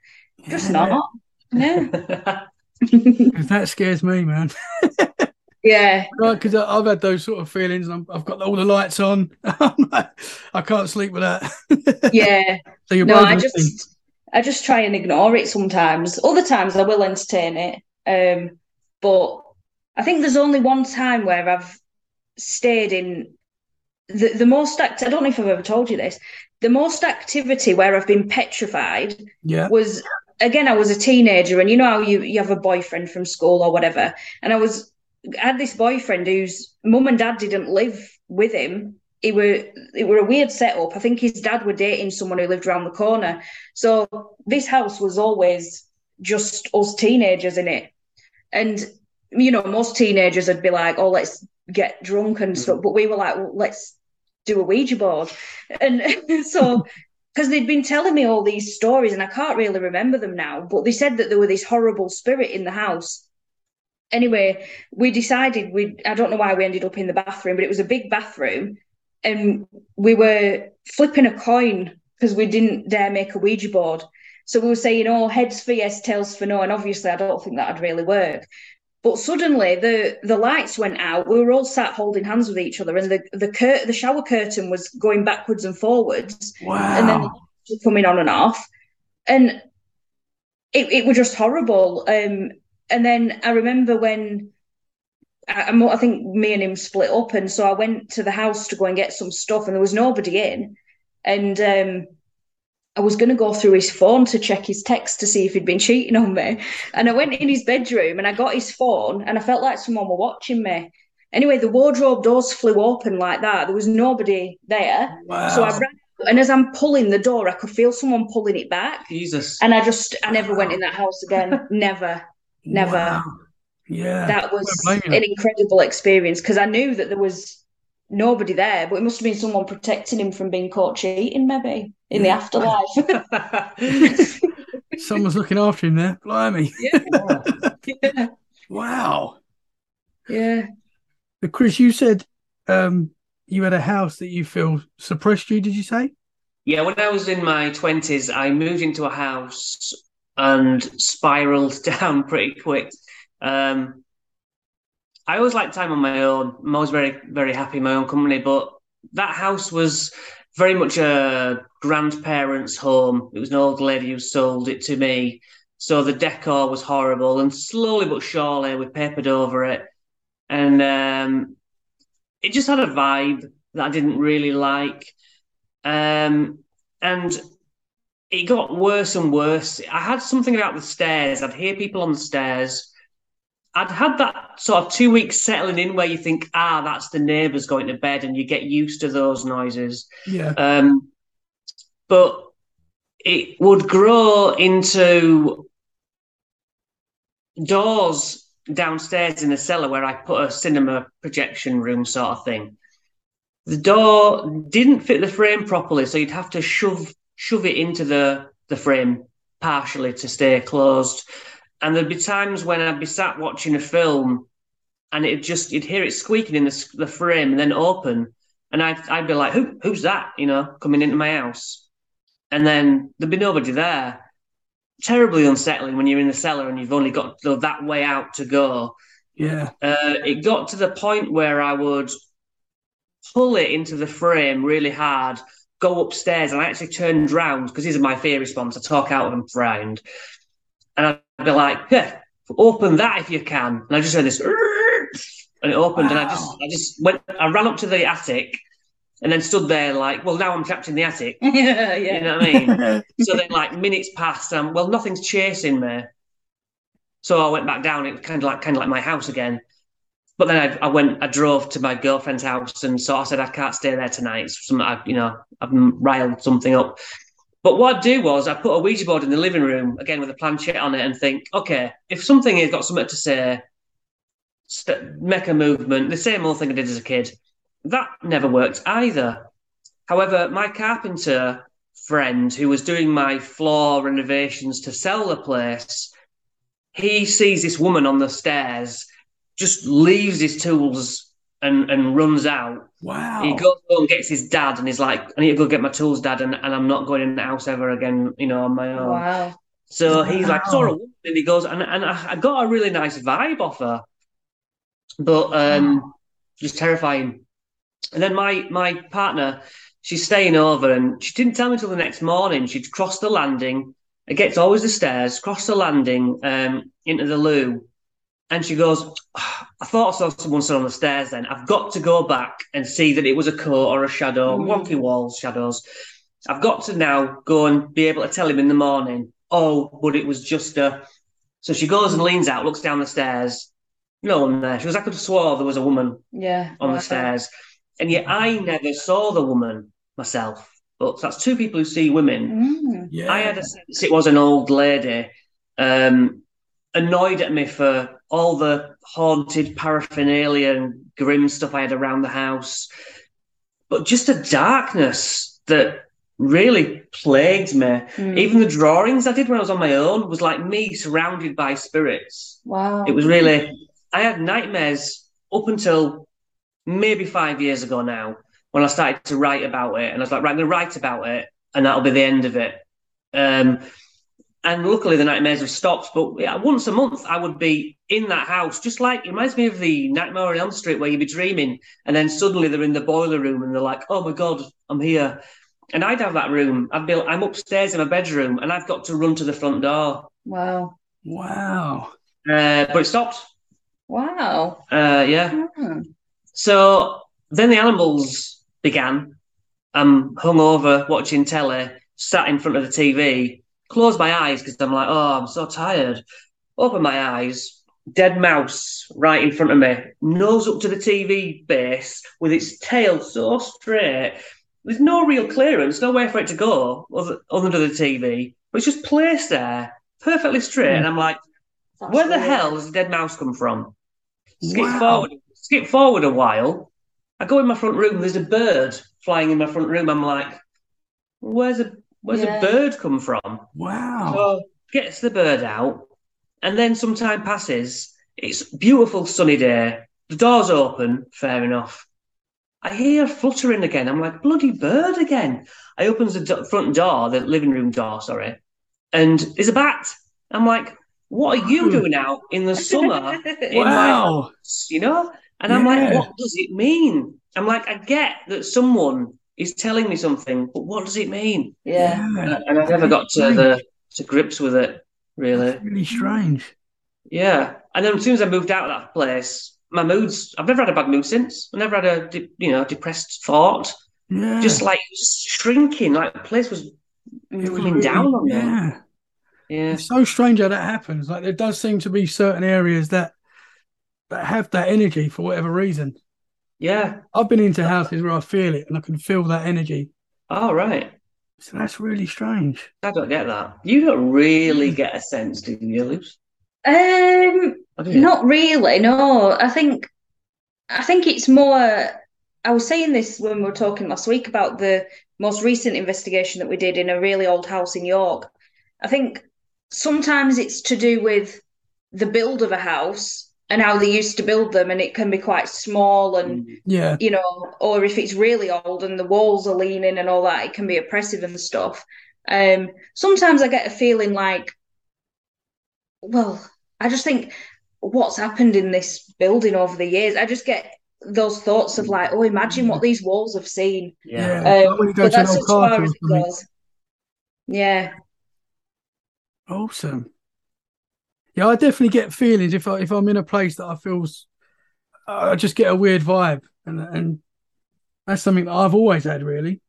just Yeah. not. No. *laughs* *laughs* 'Cause that scares me, man. *laughs* yeah, Right, because I've had those sort of feelings. And I'm, I've got all the lights on. I'm like, I can't sleep with that. yeah. so you're no, I listening. just I just try and ignore it sometimes. Other times I will entertain it. Um, but I think there's only one time where I've stayed in the, the most act I don't know if I've ever told you this. The most activity where I've been petrified yeah. was again I was a teenager and you know how you, you have a boyfriend from school or whatever. And I was I had this boyfriend whose mum and dad didn't live with him. It were it were a weird setup. I think his dad were dating someone who lived around the corner. So this house was always just us teenagers in it. And you know, most teenagers would be like, "Oh, let's get drunk and stuff," mm. but we were like, well, "Let's do a Ouija board," and *laughs* so because they'd been telling me all these stories, and I can't really remember them now, but they said that there were this horrible spirit in the house. Anyway, we decided we I don't know why we ended up in the bathroom, but it was a big bathroom, and we were flipping a coin because we didn't dare make a Ouija board. So we were saying, "Oh, heads for yes, tails for no," and obviously, I don't think that'd really work. But suddenly, the the lights went out. We were all sat holding hands with each other, and the the cur- the shower curtain was going backwards and forwards, Wow. and then the lights were coming on and off, and it it was just horrible. Um, and then I remember when I, I'm- I think me and him split up, and so I went to the house to go and get some stuff, and there was nobody in, and um, I was going to go through his phone to check his text to see if he'd been cheating on me, and I went in his bedroom and I got his phone, and I felt like someone were watching me. Anyway, the wardrobe doors flew open like that. There was nobody there, wow. so I ran. And as I'm pulling the door, I could feel someone pulling it back, Jesus. and I just I never went in that house again. *laughs* Never. never. Wow. Yeah. that was Don't blame you. an incredible experience because I knew that there was nobody there, but it must have been someone protecting him from being caught cheating, maybe in the afterlife. *laughs* Someone's looking after him there. Blimey. *laughs* yeah, Wow. yeah. But Chris, you said um, you had a house that you feel suppressed you, did you say? Yeah, when I was in my 20s, I moved into a house and spiraled *laughs* down pretty quick. Um, I always like time on my own. I'm always very, very happy in my own company, but that house was very much a grandparents' home. It was an old lady who sold it to me. So the decor was horrible, and slowly but surely we papered over it. And um, it just had a vibe that I didn't really like. Um, and it got worse and worse. I had something about the stairs. I'd hear people on the stairs. I'd had that sort of two weeks settling in where you think, ah, that's the neighbours going to bed, and you get used to those noises. Yeah. Um, but it would grow into doors downstairs in the cellar where I put a cinema projection room sort of thing. The door didn't fit the frame properly, so you'd have to shove shove it into the the frame partially to stay closed. And there'd be times when I'd be sat watching a film, and it just you'd hear it squeaking in the the frame and then open, and I'd I'd be like, Who who's that? You know, coming into my house, and then there'd be nobody there. Terribly unsettling when you're in the cellar and you've only got that way out to go. Yeah. Uh, it got to the point where I would pull it into the frame really hard, go upstairs, and I actually turned round because this is my fear response. I talk out and round, and I'd be like, yeah, "Open that if you can." And I just heard this, and it opened, and I just, I just went, I ran up to the attic, and then stood there like, well, now I'm trapped in the attic. yeah, *laughs* yeah. You know what I mean? *laughs* so then, like minutes passed, and well, nothing's chasing me. So I went back down. It was kind of like kind of like my house again. But then I, I went, I drove to my girlfriend's house, and so I said I can't stay there tonight. It's Some, I, you know, I've riled something up. But what I'd do was I put a Ouija board in the living room again with a planchette on it, and think, okay, if something has got something to say, st- make a movement. The same old thing I did as a kid. That never worked either. However, my carpenter friend who was doing my floor renovations to sell the place, he sees this woman on the stairs, just leaves his tools and, and runs out. Wow. He goes home and gets his dad and he's like, I need to go get my tools, dad, and, and I'm not going in the house ever again, you know, on my own. Wow. So he's like, Wow. saw a woman, and he goes, and, and I, I got a really nice vibe off her, but um, just terrifying. And then my my partner, she's staying over, and she didn't tell me till the next morning. She'd crossed the landing. It gets always the stairs, crossed the landing um, into the loo, and she goes, "Ah, I thought I saw someone stood on the stairs. Then I've got to go back and see that it was a coat or a shadow, Mm. wonky walls, shadows. I've got to now go and be able to tell him in the morning. Oh, but it was just a. So she goes and leans out, looks down the stairs. No one there. She goes, I could have swore there was a woman Yeah. on wow. the stairs. And yet I never saw the woman myself. But that's two people who see women. Mm. yeah. I had a sense it was an old lady, um, annoyed at me for all the haunted paraphernalia and grim stuff I had around the house. But just a darkness that really plagued me. Mm. Even the drawings I did when I was on my own was like me surrounded by spirits. Wow. It was really, I had nightmares up until maybe five years ago now when I started to write about it. And I was like, right, I'm going to write about it and that'll be the end of it. Um, and luckily the nightmares have stopped. But yeah, once a month I would be in that house, just like it reminds me of the Nightmare on Elm Street where you'd be dreaming and then suddenly they're in the boiler room and they're like, oh my God, I'm here. And I'd have that room. I'd be, I'm upstairs in my bedroom and I've got to run to the front door. Wow. wow. Uh, but it stopped. Wow. Uh, yeah. Hmm. So then the animals began. I'm hungover watching telly, sat in front of the TV, closed my eyes because I'm like, oh, I'm so tired. Open my eyes, dead mouse right in front of me, nose up to the TV base with its tail so straight. There's no real clearance, nowhere for it to go other, other than the TV, but it's just placed there perfectly straight. And I'm like, That's where the hell does the dead mouse come from? Skip Wow. forward, skip forward a while. I go in my front room. There's a bird flying in my front room. I'm like, where's a where's Yeah. a bird come from? Wow. So gets the bird out, and then some time passes. It's beautiful sunny day. The door's open. Fair enough. I hear fluttering again. I'm like, bloody bird again. I opens the do- front door, the living room door, sorry, and there's a bat. I'm like, what are you hmm. doing out in the summer *laughs* in my Wow. house, you know? And I'm like, what does it mean? I'm like, I get that someone is telling me something, but what does it mean? Yeah. Yeah. And I never got to the to grips with it, really. That's really strange. Yeah. And then as soon as I moved out of that place, my moods, I've never had a bad mood since. I've never had a, de- you know, depressed thought. Yeah. Just like just shrinking, like the place was, was coming really- down on me. Yeah. yeah. It's so strange how that happens. Like there does seem to be certain areas that that have that energy for whatever reason. Yeah. I've been into houses where I feel it and I can feel that energy. Oh, right. So that's really strange. I don't get that. You don't really get a sense, do you, Luce? Um, Or do you? not really. No, I think, I think it's more. I was saying this when we were talking last week about the most recent investigation that we did in a really old house in York. I think sometimes it's to do with the build of a house and how they used to build them, and it can be quite small and Mm. Yeah. you know, or if it's really old and the walls are leaning and all that, it can be oppressive and stuff. Um, sometimes I get a feeling like, well, I just think what's happened in this building over the years. I just get those thoughts of like, oh, imagine what these walls have seen. Yeah. Yeah. Um, Like when you go but that's as far as it goes. Yeah, Awesome. Yeah, I definitely get feelings if I if I'm in a place that I feels I just get a weird vibe and and That's something that I've always had, really.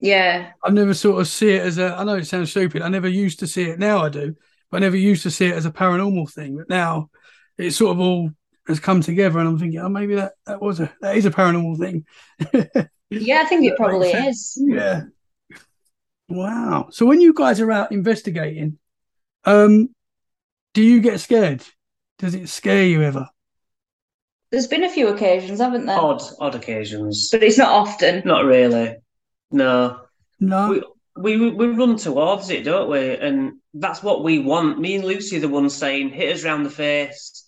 Yeah. I've never sort of see it as a. I know it sounds stupid. I never used to see it. Now I do, but I never used to see it as a paranormal thing. But now it sort of all has come together, and I'm thinking, oh, maybe that that was a that is a paranormal thing. *laughs* Yeah, I think it probably is. yeah. Wow. So when you guys are out investigating, um, do you get scared? Does it scare you ever? There's been a few occasions, haven't there? Odd, odd occasions. But it's not often. Not really. No. No. We, we we run towards it, don't we? And that's what we want. Me and Lucy are the ones saying, "Hit us round the face,"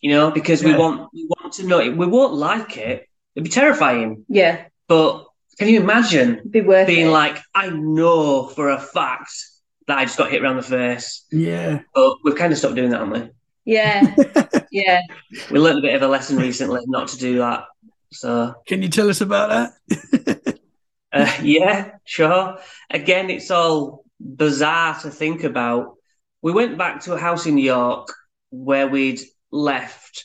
you know, because we want we want to know it. We won't like it. It'd be terrifying. Yeah, But can you imagine it'd be worth being it. like, "I know for a fact that I just got hit around the face," Yeah. but we've kind of stopped doing that, haven't we? Yeah, *laughs* yeah. We learned a bit of a lesson recently not to do that. So Can you tell us about that? *laughs* Uh, yeah, sure. Again, it's all bizarre to think about. We went back to a house in York where we'd left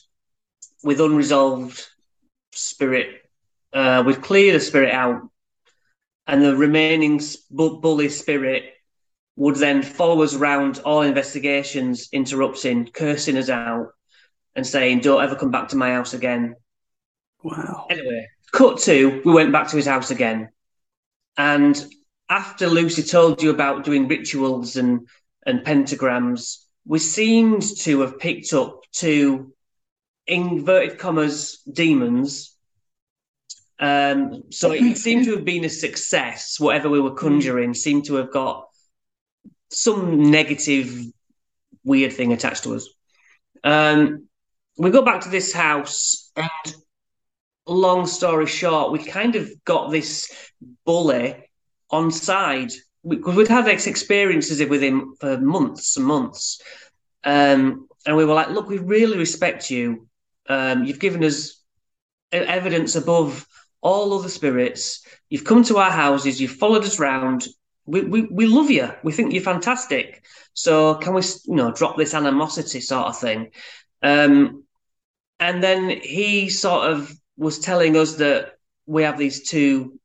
with unresolved spirit. Uh, we'd cleared a spirit out, and the remaining bully spirit would then follow us around all investigations, interrupting, cursing us out, and saying, Don't ever come back to my house again. wow. Anyway, cut to, we went back to his house again. And after Lucy told you about doing rituals and, and pentagrams, we seemed to have picked up two inverted commas demons. Um, so it *laughs* seemed to have been a success. Whatever we were conjuring seemed to have got some negative, weird thing attached to us. Um, we go back to this house, and long story short, we kind of got this bully on side because we'd had ex- experiences with him for months and months. Um, and we were like, look, we really respect you. Um, you've given us evidence above all other spirits. You've come to our houses, you've followed us round. We, we, we love you. We think you're fantastic. So can we, you know, drop this animosity sort of thing? Um, and then he sort of was telling us that we have these two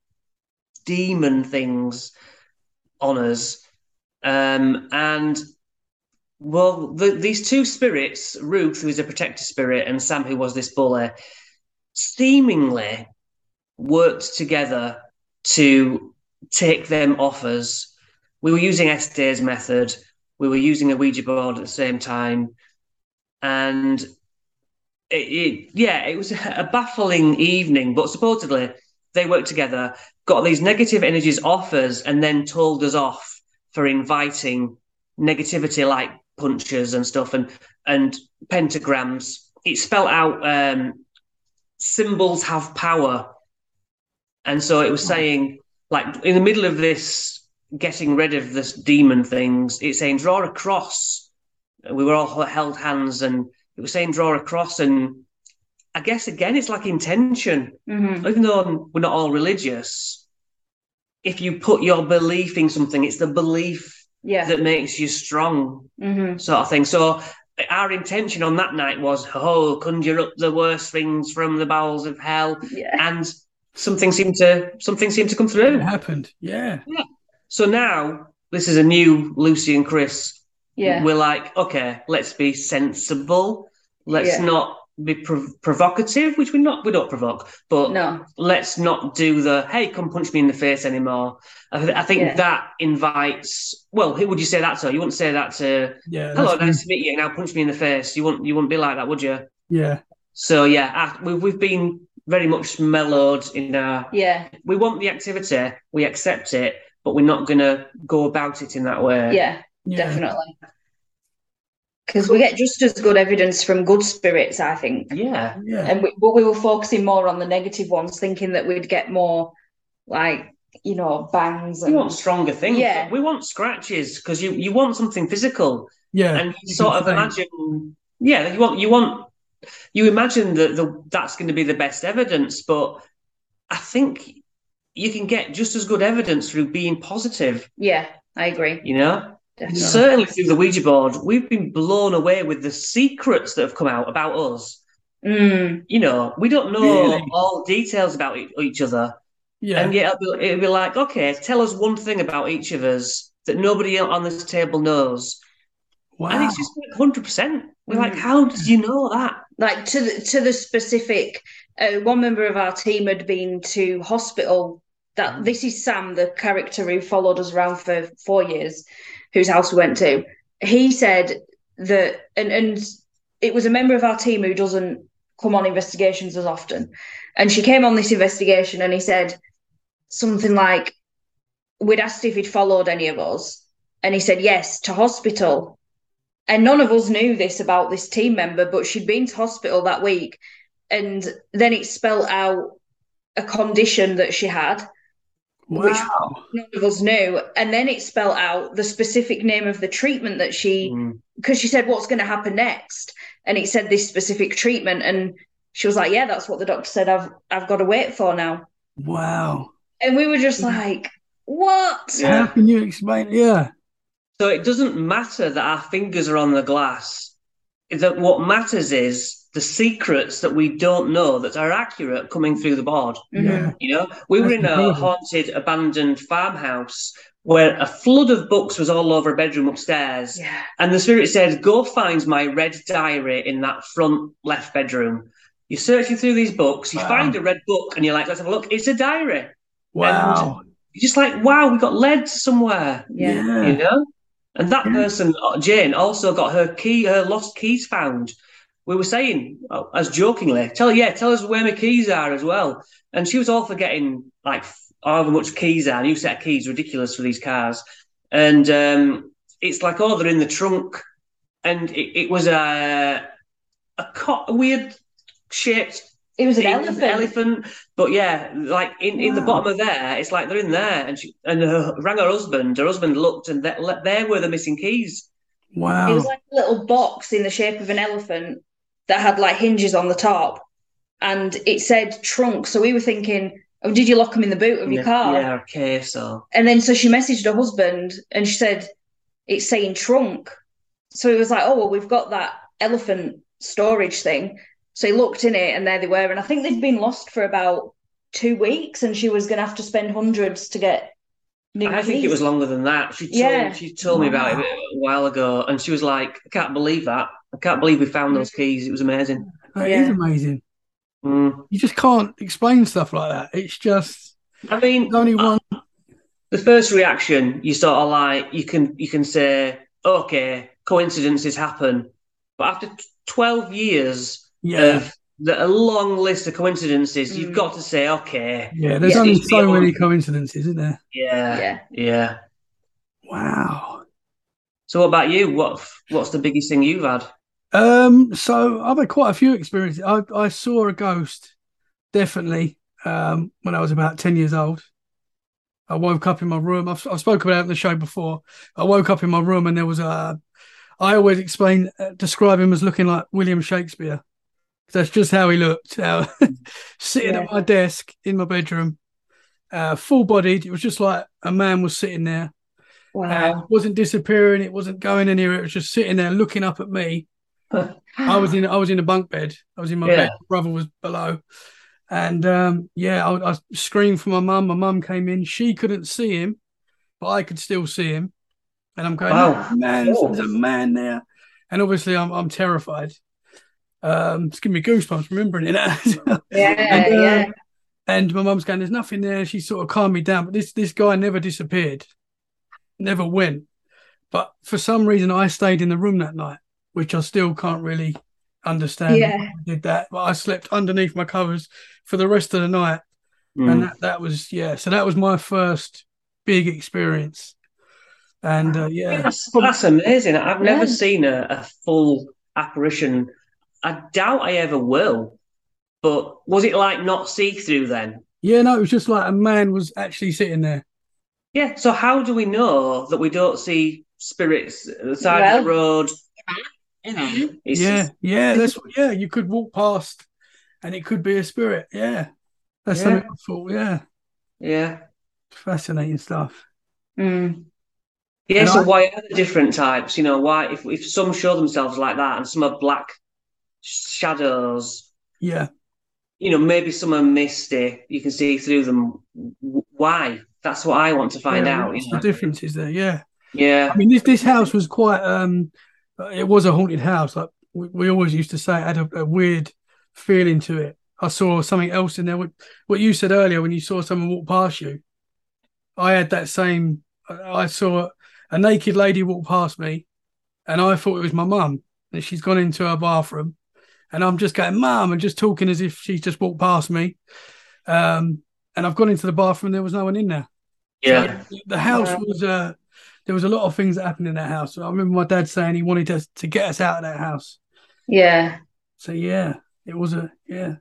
demon things on us. Um, and well, the, these two spirits, Ruth, who is a protector spirit, and Sam, who was this bully, seemingly worked together to take them off us. We were using Estes method. We were using a Ouija board at the same time. And it, it, yeah, it was *laughs* a baffling evening, but supposedly they worked together, got these negative energies off us, and then told us off for inviting negativity like punches and stuff and and pentagrams. It spelt out um, symbols have power, and so it was saying like in the middle of this getting rid of this demon things, it's saying draw a cross. We were all held hands, and it was saying draw a cross, and I guess again it's like intention hmm even though we're not all religious, if you put your belief in something, it's the belief Yeah. that makes you strong, hmm sort of thing. So our intention on that night was, oh, conjure up the worst things from the bowels of hell, Yeah. and something seemed to something seemed to come through. It happened. Yeah. yeah. So now this is a new Lucy and Chris. Yeah. We're like, okay, let's be sensible. Let's Yeah. not be prov- provocative, which we're not. We don't provoke, but No. let's not do the hey come punch me in the face anymore i, th- I think Yeah. that invites well who would you say that to you wouldn't say that to Yeah. hello that's- nice to meet you now punch me in the face you wouldn't you wouldn't be like that would you Yeah. so yeah I, we've, we've been very much mellowed in our Yeah. we want the activity we accept it but we're not going to go about it in that way Yeah. Yeah. Definitely. Because we get just as good evidence from good spirits, I think. yeah Yeah. And we, but we were focusing more on the negative ones, thinking that we'd get more, like you know, bangs we want stronger things Yeah. we want scratches because you, you want something physical Yeah. and you you sort of say. imagine yeah you want you want you imagine that the that's going to be the best evidence but i think you can get just as good evidence through being positive yeah, I agree. you know Definitely. certainly through the ouija board we've been blown away with the secrets that have come out about us Mm. You know, we don't know Really? all details about e- each other. Yeah. And yet it'll be, it'll be like, okay, tell us one thing about each of us that nobody on this table knows. wow. And it's just like 100%. We're like, Mm. how did you know that? Like to the to the specific. Uh, one member of our team had been to hospital. That this is Sam, the character who followed us around for four years, whose house we went to. He said that, and and it was a member of our team who doesn't come on investigations as often, and she came on this investigation, and he said something like, "We'd asked if he'd followed any of us, and he said yes to hospital." And none of us knew this about this team member, but she'd been to hospital that week. And then it spelled out a condition that she had, which wow. none of us knew. And then it spelled out the specific name of the treatment that she, Mm. because she said, What's going to happen next? And it said this specific treatment. And she was like, Yeah, that's what the doctor said I've I've got to wait for now. Wow. And we were just like, What? Yeah. How can you explain? Yeah. So it doesn't matter that our fingers are on the glass. That what matters is the secrets that we don't know that are accurate coming through the board. Mhm. Yeah. You know, we were in a haunted, abandoned farmhouse where a flood of books was all over a bedroom upstairs. Yeah. And the spirit said, Go find my red diary in that front left bedroom. You're searching through these books, you Wow. find a red book, and you're like, Let's have a look. It's a diary. Wow. You're just like, Wow, we got led somewhere, Yeah. you know? And that Yeah. person, uh, Jane, also got her key, her lost keys found. We were saying, uh, as jokingly, tell yeah, tell us where my keys are as well. And she was all for getting like however much keys are. New set of keys, ridiculous for these cars. And um, it's like, oh, they're in the trunk. And it, it was a a, co- a weird shaped It was an thing, elephant. elephant. But yeah, like in, in the bottom of there, it's like they're in there. And she and her, rang her husband. Her husband looked, and there, there were the missing keys. Wow. It was like a little box in the shape of an elephant that had like hinges on the top, and it said trunk. So we were thinking, oh, did you lock them in the boot of your yeah, car? Yeah, okay, so And then so she messaged her husband, and she said it's saying trunk. So he was like, oh well, we've got that elephant storage thing. So he looked in it, and there they were. And I think they'd been lost for about two weeks, and she was going to have to spend hundreds to get new I think it was longer than that. She told Yeah. she told me about it a, while ago, and she was like, "I can't believe that. I can't believe we found those keys. It was amazing." That is Yeah. amazing. Mm. You just can't explain stuff like that. It's just I mean, there's only one. the first reaction you sort of like you can you can say, "Okay, coincidences happen," but after t- twelve years Yeah. of the, a long list of coincidences, you've Mm. got to say, "Okay, Yeah. There's Yeah. only so beyond- many coincidences, isn't there? yeah, yeah. yeah." Wow. So, what about you? What what's the biggest thing you've had? Um, so I've had quite a few experiences. I, I saw a ghost, definitely, um, when I was about 10 years old. I woke up in my room. I've, I've spoken about it on the show before. I woke up in my room and there was a, I always explain, uh, describe him as looking like William Shakespeare. That's just how he looked. How, *laughs* sitting Yeah. at my desk in my bedroom, uh, full bodied. It was just like a man was sitting there. Uh, Wow. it wasn't disappearing. It wasn't going anywhere. It was just sitting there looking up at me. *laughs* I was in I was in a bunk bed. I was in my Yeah. bed. My brother was below, and um, yeah, I, I screamed for my mum. My mum came in. She couldn't see him, but I could still see him. And I'm going, Wow. "Oh, man, there's a man there. And obviously, I'm I'm terrified. Um, it's giving me goosebumps remembering it. *laughs* Yeah, And, uh, yeah. and my mum's going, "There's nothing there." She sort of calmed me down, but this this guy never disappeared, never went. But for some reason, I stayed in the room that night, which I still can't really understand. Yeah. I did that, but I slept underneath my covers for the rest of the night, Mm. and that, that was yeah. So that was my first big experience, and uh, yeah, That's, that's amazing. I've never Yeah. seen a, a full apparition. I doubt I ever will. But was it like not see through then? yeah. No, it was just like a man was actually sitting there. Yeah. So how do we know that we don't see spirits at the side of the road? You know, it's yeah, just- yeah. That's yeah. You could walk past, and it could be a spirit. Yeah, that's Yeah. something I thought. Yeah, yeah. fascinating stuff. Mm. Yeah, And so I- why are there different types? You know, why if if some show themselves like that and some are black shadows, Yeah. You know, maybe some are misty. You can see through them. Why? That's what I want to find yeah, out. You know? the difference is there? Yeah. Yeah. I mean, this this house was quite. um It was a haunted house. Like we, we always used to say, it had a, a weird feeling to it. I saw something else in there. What, what you said earlier when you saw someone walk past you, I had that same. I saw a naked lady walk past me, and I thought it was my mum. And she's gone into her bathroom, and I'm just going, "Mum," and just talking as if she's just walked past me. Um, and I've gone into the bathroom, and there was no one in there. Yeah. So the house was. Uh, there was a lot of things that happened in that house. I remember my dad saying he wanted us to get us out of that house. Yeah. So yeah, it was a yeah.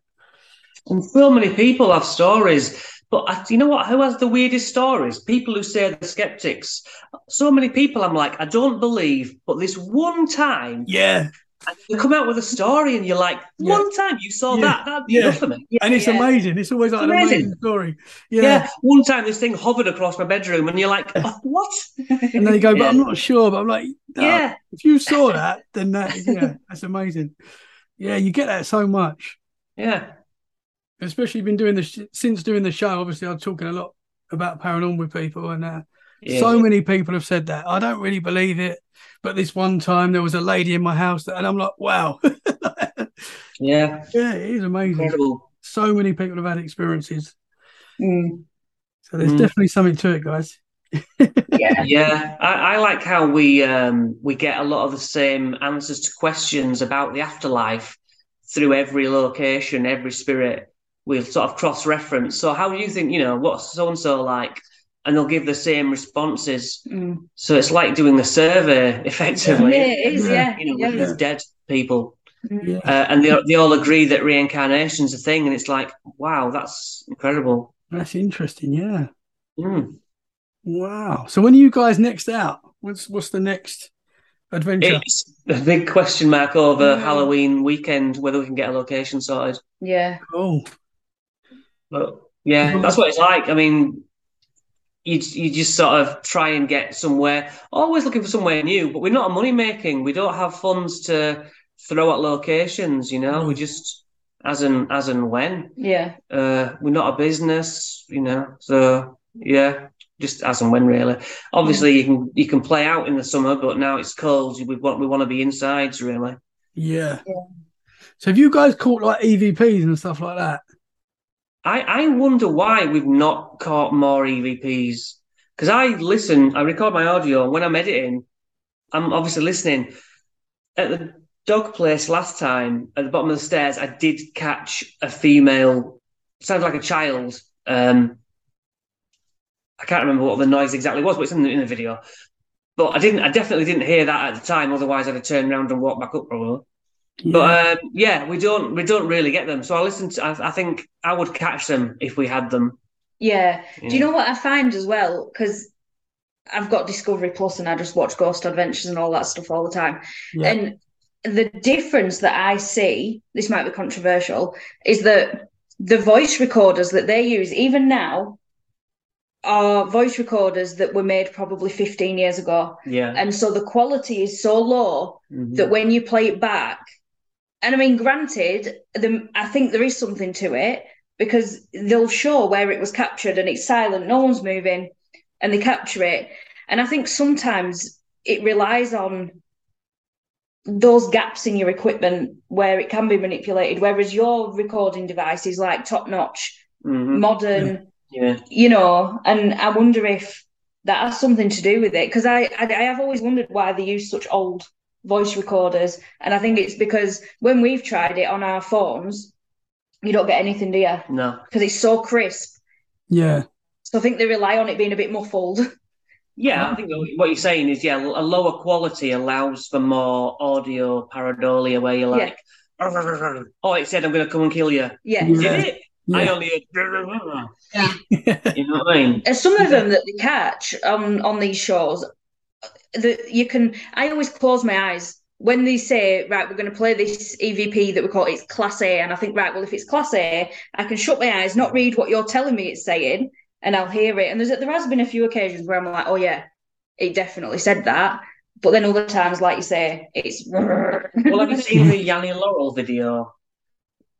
And so many people have stories, but I, you know what? Who has the weirdest stories? People who say they're skeptics. So many people, I'm like, I don't believe, but this one time, Yeah, and you come out with a story, and you're like, Yeah. one time you saw Yeah. that, that'd be Yeah. enough for me. and it's amazing. It's always like an Amazing. amazing story. Yeah. Yeah. one time this thing hovered across my bedroom, and you're like, oh, what? And they go, but. I'm not sure. But I'm like, no, Yeah, if you saw *laughs* that, then that, yeah, that's amazing. Yeah, you get that so much, yeah, especially been doing this since doing the show. Obviously, I'm talking a lot about paranormal with people, and uh, yeah. so many people have said that. I don't really believe it, but this one time there was a lady in my house, that, and I'm like, wow, *laughs* yeah, yeah, it is amazing. incredible. So many people have had experiences, Mm. so there's Mm. definitely something to it, guys. *laughs* Yeah. Yeah, I, I like how we um, we get a lot of the same answers to questions about the afterlife through every location, every spirit. We'll sort of cross reference. So, how do you think? You know, what's so and so like? And they'll give the same responses. Mm. So it's like doing a survey, *laughs* Yeah, effectively. it is. Yeah. You know, yeah. with these dead people, Mm. Yeah, uh, and they they all agree that reincarnation's a thing, and it's like, wow, that's incredible. that's interesting. Yeah, Mm. wow. So when are you guys next out? What's what's the next adventure? It's a big question mark over Mm. Halloween weekend whether we can get a location sorted. Yeah. oh, But yeah, that's what it's like. I mean, you you just sort of try and get somewhere. Always looking for somewhere new, but we're not a money making. We don't have funds to throw at locations. You know, we just as and as and when. Yeah. Uh, we're not a business. You know, so yeah, just as and when really. Obviously, you can you can play out in the summer, but now it's cold. We want we want to be insides really. yeah. Yeah. So have you guys caught like EVPs and stuff like that? I, I wonder why we've not caught more EVPs. Because I listen, I record my audio, and when I'm editing, I'm obviously listening. At the dog place last time, at the bottom of the stairs, I did catch a female, sounds like a child. Um, I can't remember what the noise exactly was, but it's in the, in the video. But I didn't, I definitely didn't hear that at the time. Otherwise, I'd have turned around and walked back up probably. Yeah. But um, yeah, we don't we don't really get them. So I listen to. I, I think I would catch them if we had them. Yeah. Do you know what I find as well? Because I've got Discovery Plus and I just watch Ghost Adventures and all that stuff all the time. Yeah. And the difference that I see, this might be controversial, is that the voice recorders that they use, even now, are voice recorders that were made probably 15 years ago. Yeah. And so the quality is so low Mhm. that when you play it back, and I mean, granted, the, I think there is something to it because they'll show where it was captured and it's silent, no one's moving, and they capture it. And I think sometimes it relies on those gaps in your equipment where it can be manipulated, whereas your recording device is like top notch, Mhm. modern, Yeah. you know. And I wonder if that has something to do with it because I, I I have always wondered why they use such old voice recorders, and I think it's because when we've tried it on our phones, you don't get anything, do you? No. Because it's so crisp. yeah. So I think they rely on it being a bit muffled. *laughs* Yeah, I think what you're saying is, yeah, a lower quality allows for more audio pareidolia where you're Yeah. like, oh, it said I'm going to come and kill you. Yeah. Yeah. Did it? I only heard, *laughs* you know what I mean? And some of them that they catch on on these shows, that you can. I always close my eyes when they say, right, we're going to play this EVP that we call it's Class A, and I think, right, well, if it's Class A, I can shut my eyes, not read what you're telling me it's saying, and I'll hear it. And there's there has been a few occasions where I'm like, oh yeah, it definitely said that. But then other times, like you say, it's *laughs* Well, have you seen the Yanny Laurel video?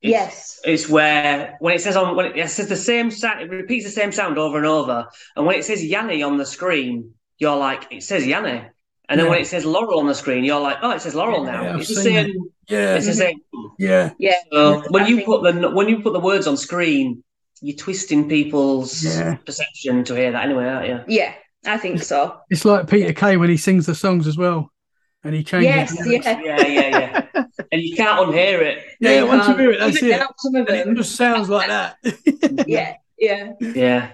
It's, yes. It's where when it says on when it, it says the same sound, it repeats the same sound over and over, and when it says Yanny on the screen, you're like, it says Yanny. And then Yeah. when it says Laurel on the screen, you're like, oh, it says Laurel Yeah, now. I've it's the seen same. Yeah, It's the same. yeah, Yeah. So when you put the when you put the words on screen, you're twisting people's Yeah. perception to hear that anyway, aren't you? Yeah, I think so. it's like Peter Kay when he sings the songs as well, and he changes. Yes, yeah. Yeah, yeah, yeah. *laughs* and you can't unhear it. yeah. you Once you can't. hear it, that's Even it. now, some of And it just sounds like that. *laughs* Yeah, yeah. Yeah.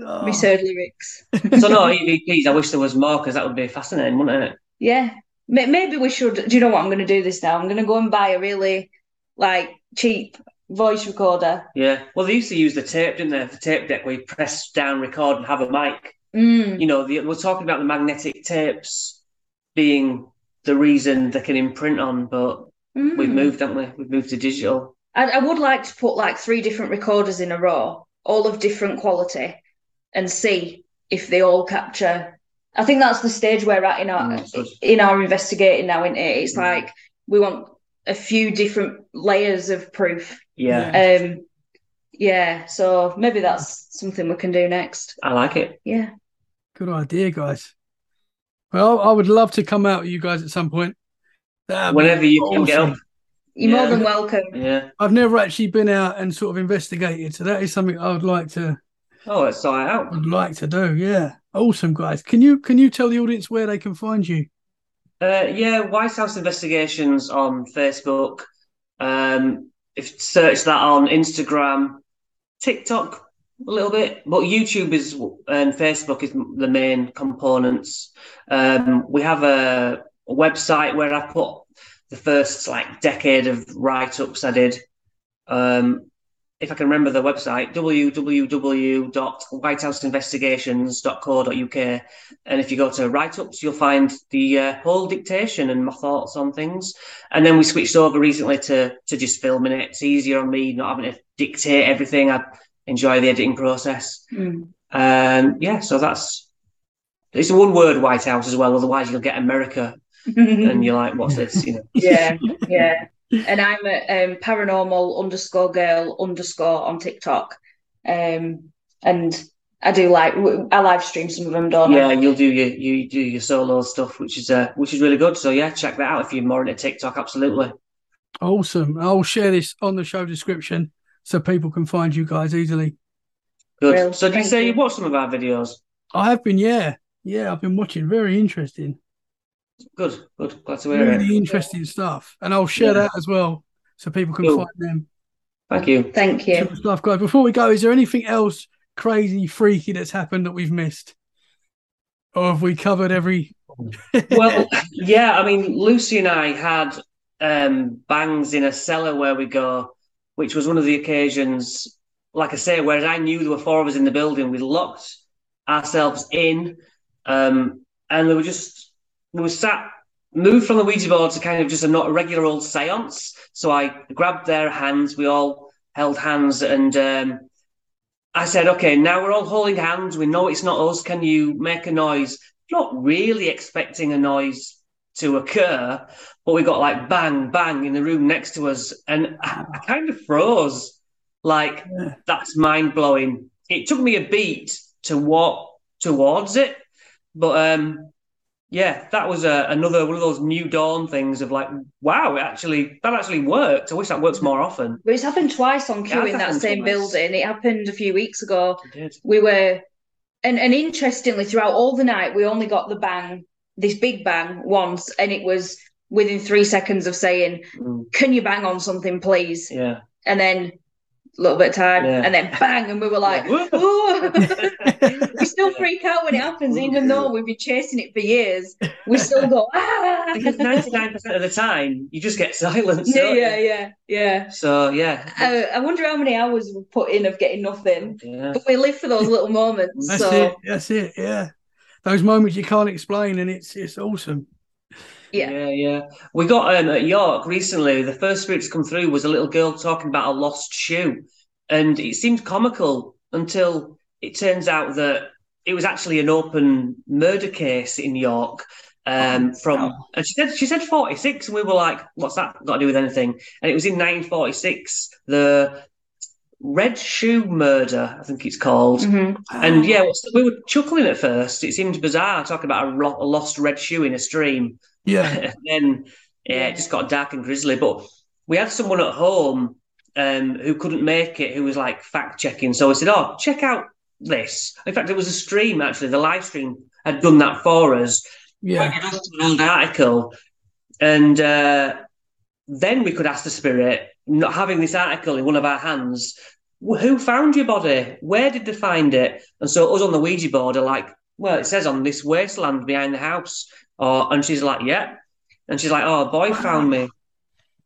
Oh. Misheard lyrics. So no EVPs. I wish there was more because that would be fascinating, wouldn't it? Yeah. Maybe we should. Do you know what? I'm going to do this now. I'm going to go and buy a really like cheap voice recorder. Yeah. Well, they used to use the tape, didn't they? The tape deck where you press down, record, and have a mic. Mm. You know, the, we're talking about the magnetic tapes being the reason they can imprint on, but Mm. we've moved, haven't we? We've moved to digital. I, I would like to put like three different recorders in a row, all of different quality, and see if they all capture. I think that's the stage we're at in our Mm, so- in our investigating now. Isn't it? It's Mm. like we want a few different layers of proof. Yeah, Um, yeah. So maybe that's something we can do next. I like it. Yeah. Good idea, guys. Well, I would love to come out with you guys at some point. That'd Whenever you can get up. You're more than welcome. Yeah. I've never actually been out and sort of investigated, so that is something I would like to Oh, sort it out. would like to do. Yeah, awesome, guys. Can you can you tell the audience where they can find you? Uh, yeah, Whitehouse Investigations on Facebook. Um, if search that on Instagram, TikTok a little bit, but YouTube is and Facebook is the main components. Um, we have a, a website where I put the first like decade of write-ups I did. Um, if I can remember the website, www.whitehouseinvestigations.co.uk. And if you go to write ups, you'll find the uh, whole dictation and my thoughts on things. And then we switched over recently to, to just filming it. It's easier on me, not having to dictate everything. I enjoy the editing process. Mm. Um, yeah, so that's it's a one word Whitehouse as well. Otherwise, you'll get America *laughs* and you're like, what's this? You know, yeah, yeah. And I'm at um, paranormal underscore girl underscore on TikTok. Um, and I do like I live stream some of them, don't yeah, I? you'll do your you do your solo stuff, which is uh, which is really good. So yeah, check that out if you're more into TikTok. Absolutely. Awesome. I'll share this on the show description so people can find you guys easily. Good. Well, so, did you say you. you watched some of our videos? I have been, yeah, yeah. I've been watching. Very interesting. Good, good. Glad to hear Really it. interesting stuff, and I'll share Yeah. that as well so people can Cool. find them. Thank you. Thank you. Super stuff, guys. Before we go, is there anything else crazy, freaky that's happened that we've missed, or have we covered every? *laughs* Well, yeah. I mean, Lucy and I had um, bangs in a cellar where we go, which was one of the occasions. Like I say, whereas I knew there were four of us in the building, we locked ourselves in, um, and we were just we were sat moved from the Ouija board to kind of just a not a regular old séance. So I grabbed their hands, we all held hands, and um, I said, "Okay, now we're all holding hands. We know it's not us. Can you make a noise?" Not really expecting a noise to occur, but we got like bang, bang in the room next to us, and I, I kind of froze. Like Yeah. that's mind blowing. It took me a beat to walk towards it, but um, yeah, that was a, another one of those new dawn things of like, wow, it actually that actually worked. I wish that works more often. But it's happened twice on Q has in that same twice. building. It happened a few weeks ago. It did. We were, and and interestingly, throughout all the night, we only got the bang, this big bang once, and it was within three seconds of saying, Mm, "Can you bang on something, please?" yeah. And then little bit of time, Yeah. and then bang, and we were like. "Oh!" *laughs* we still freak out when it happens, even though we've been chasing it for years. We still go, "Ah!" *laughs* because ninety nine percent of the time you just get silence. Yeah, yeah, yeah, yeah. So yeah, I, I wonder how many hours we put in of getting nothing. yeah. But we live for those little moments. That's so it. That's it. Yeah, those moments you can't explain, and it's it's awesome. Yeah. yeah, yeah. We got um, at York recently. The first spirit to come through was a little girl talking about a lost shoe, and it seemed comical until it turns out that it was actually an open murder case in York, Um, Oh, from wow. and she said she said 46, and we were like, "What's that got to do with anything?" And it was in 1946, the Red Shoe Murder, I think it's called. Mhm. And yeah, we were chuckling at first. It seemed bizarre talking about a, ro- a lost red shoe in a stream. Yeah, *laughs* and then yeah, it just got dark and grisly. But we had someone at home um, who couldn't make it, who was like fact checking. So I said, "Oh, check out this." In fact, it was a stream actually. The live stream had done that for us. yeah, to an old article, and uh, then we could ask the spirit, not having this article in one of our hands. Who found your body? Where did they find it? And so us on the Ouija board are like, well, it says on this wasteland behind the house. Or and she's like, yeah. And she's like, oh, a boy found me.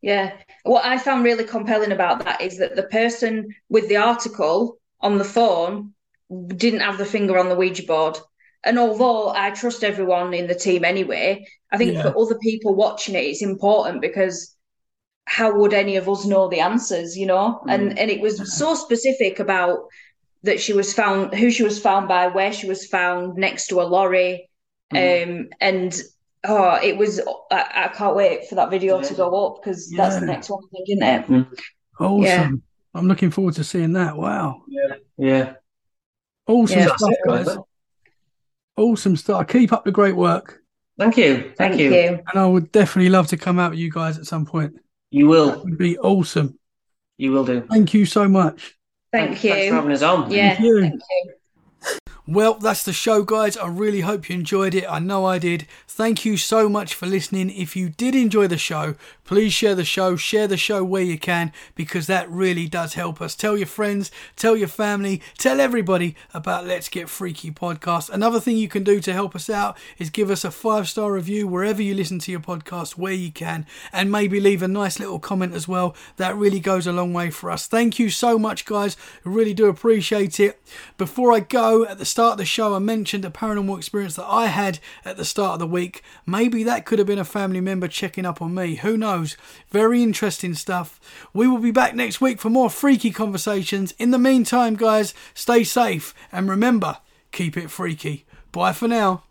Yeah. What I found really compelling about that is that the person with the article on the phone didn't have the finger on the Ouija board. And although I trust everyone in the team anyway, I think Yeah. for other people watching it, it's important because how would any of us know the answers, you know? Hmm. And and it was so specific about that she was found, who she was found by, where she was found, next to a lorry. Um, and oh, it was, I, I can't wait for that video to go up because that's the next one, I think, isn't it? awesome. Yeah. I'm looking forward to seeing that. Wow, Yeah. Yeah. Awesome Yeah. stuff, guys. Awesome stuff. Keep up the great work, Thank you. Thank, you. and I would definitely love to come out with you guys at some point. You will. It would be awesome. You will do. Thank you so much. Thank you. Thanks for having us on. Yeah, Thank you. thank you. Well, that's the show, guys. I really hope you enjoyed it. I know I did. Thank you so much for listening. If you did enjoy the show, please share the show. Share the show where you can because that really does help us. Tell your friends, tell your family, tell everybody about Let's Get Freaky podcast. Another thing you can do to help us out is give us a five star review wherever you listen to your podcast, where you can, and maybe leave a nice little comment as well. That really goes a long way for us. Thank you so much, guys. I really do appreciate it. Before I go, at the start of the show, I mentioned a paranormal experience that I had at the start of the week. Maybe that could have been a family member checking up on me. Who knows? Very interesting stuff. We will be back next week for more freaky conversations. In the meantime, guys, stay safe and remember, keep it freaky. Bye for now.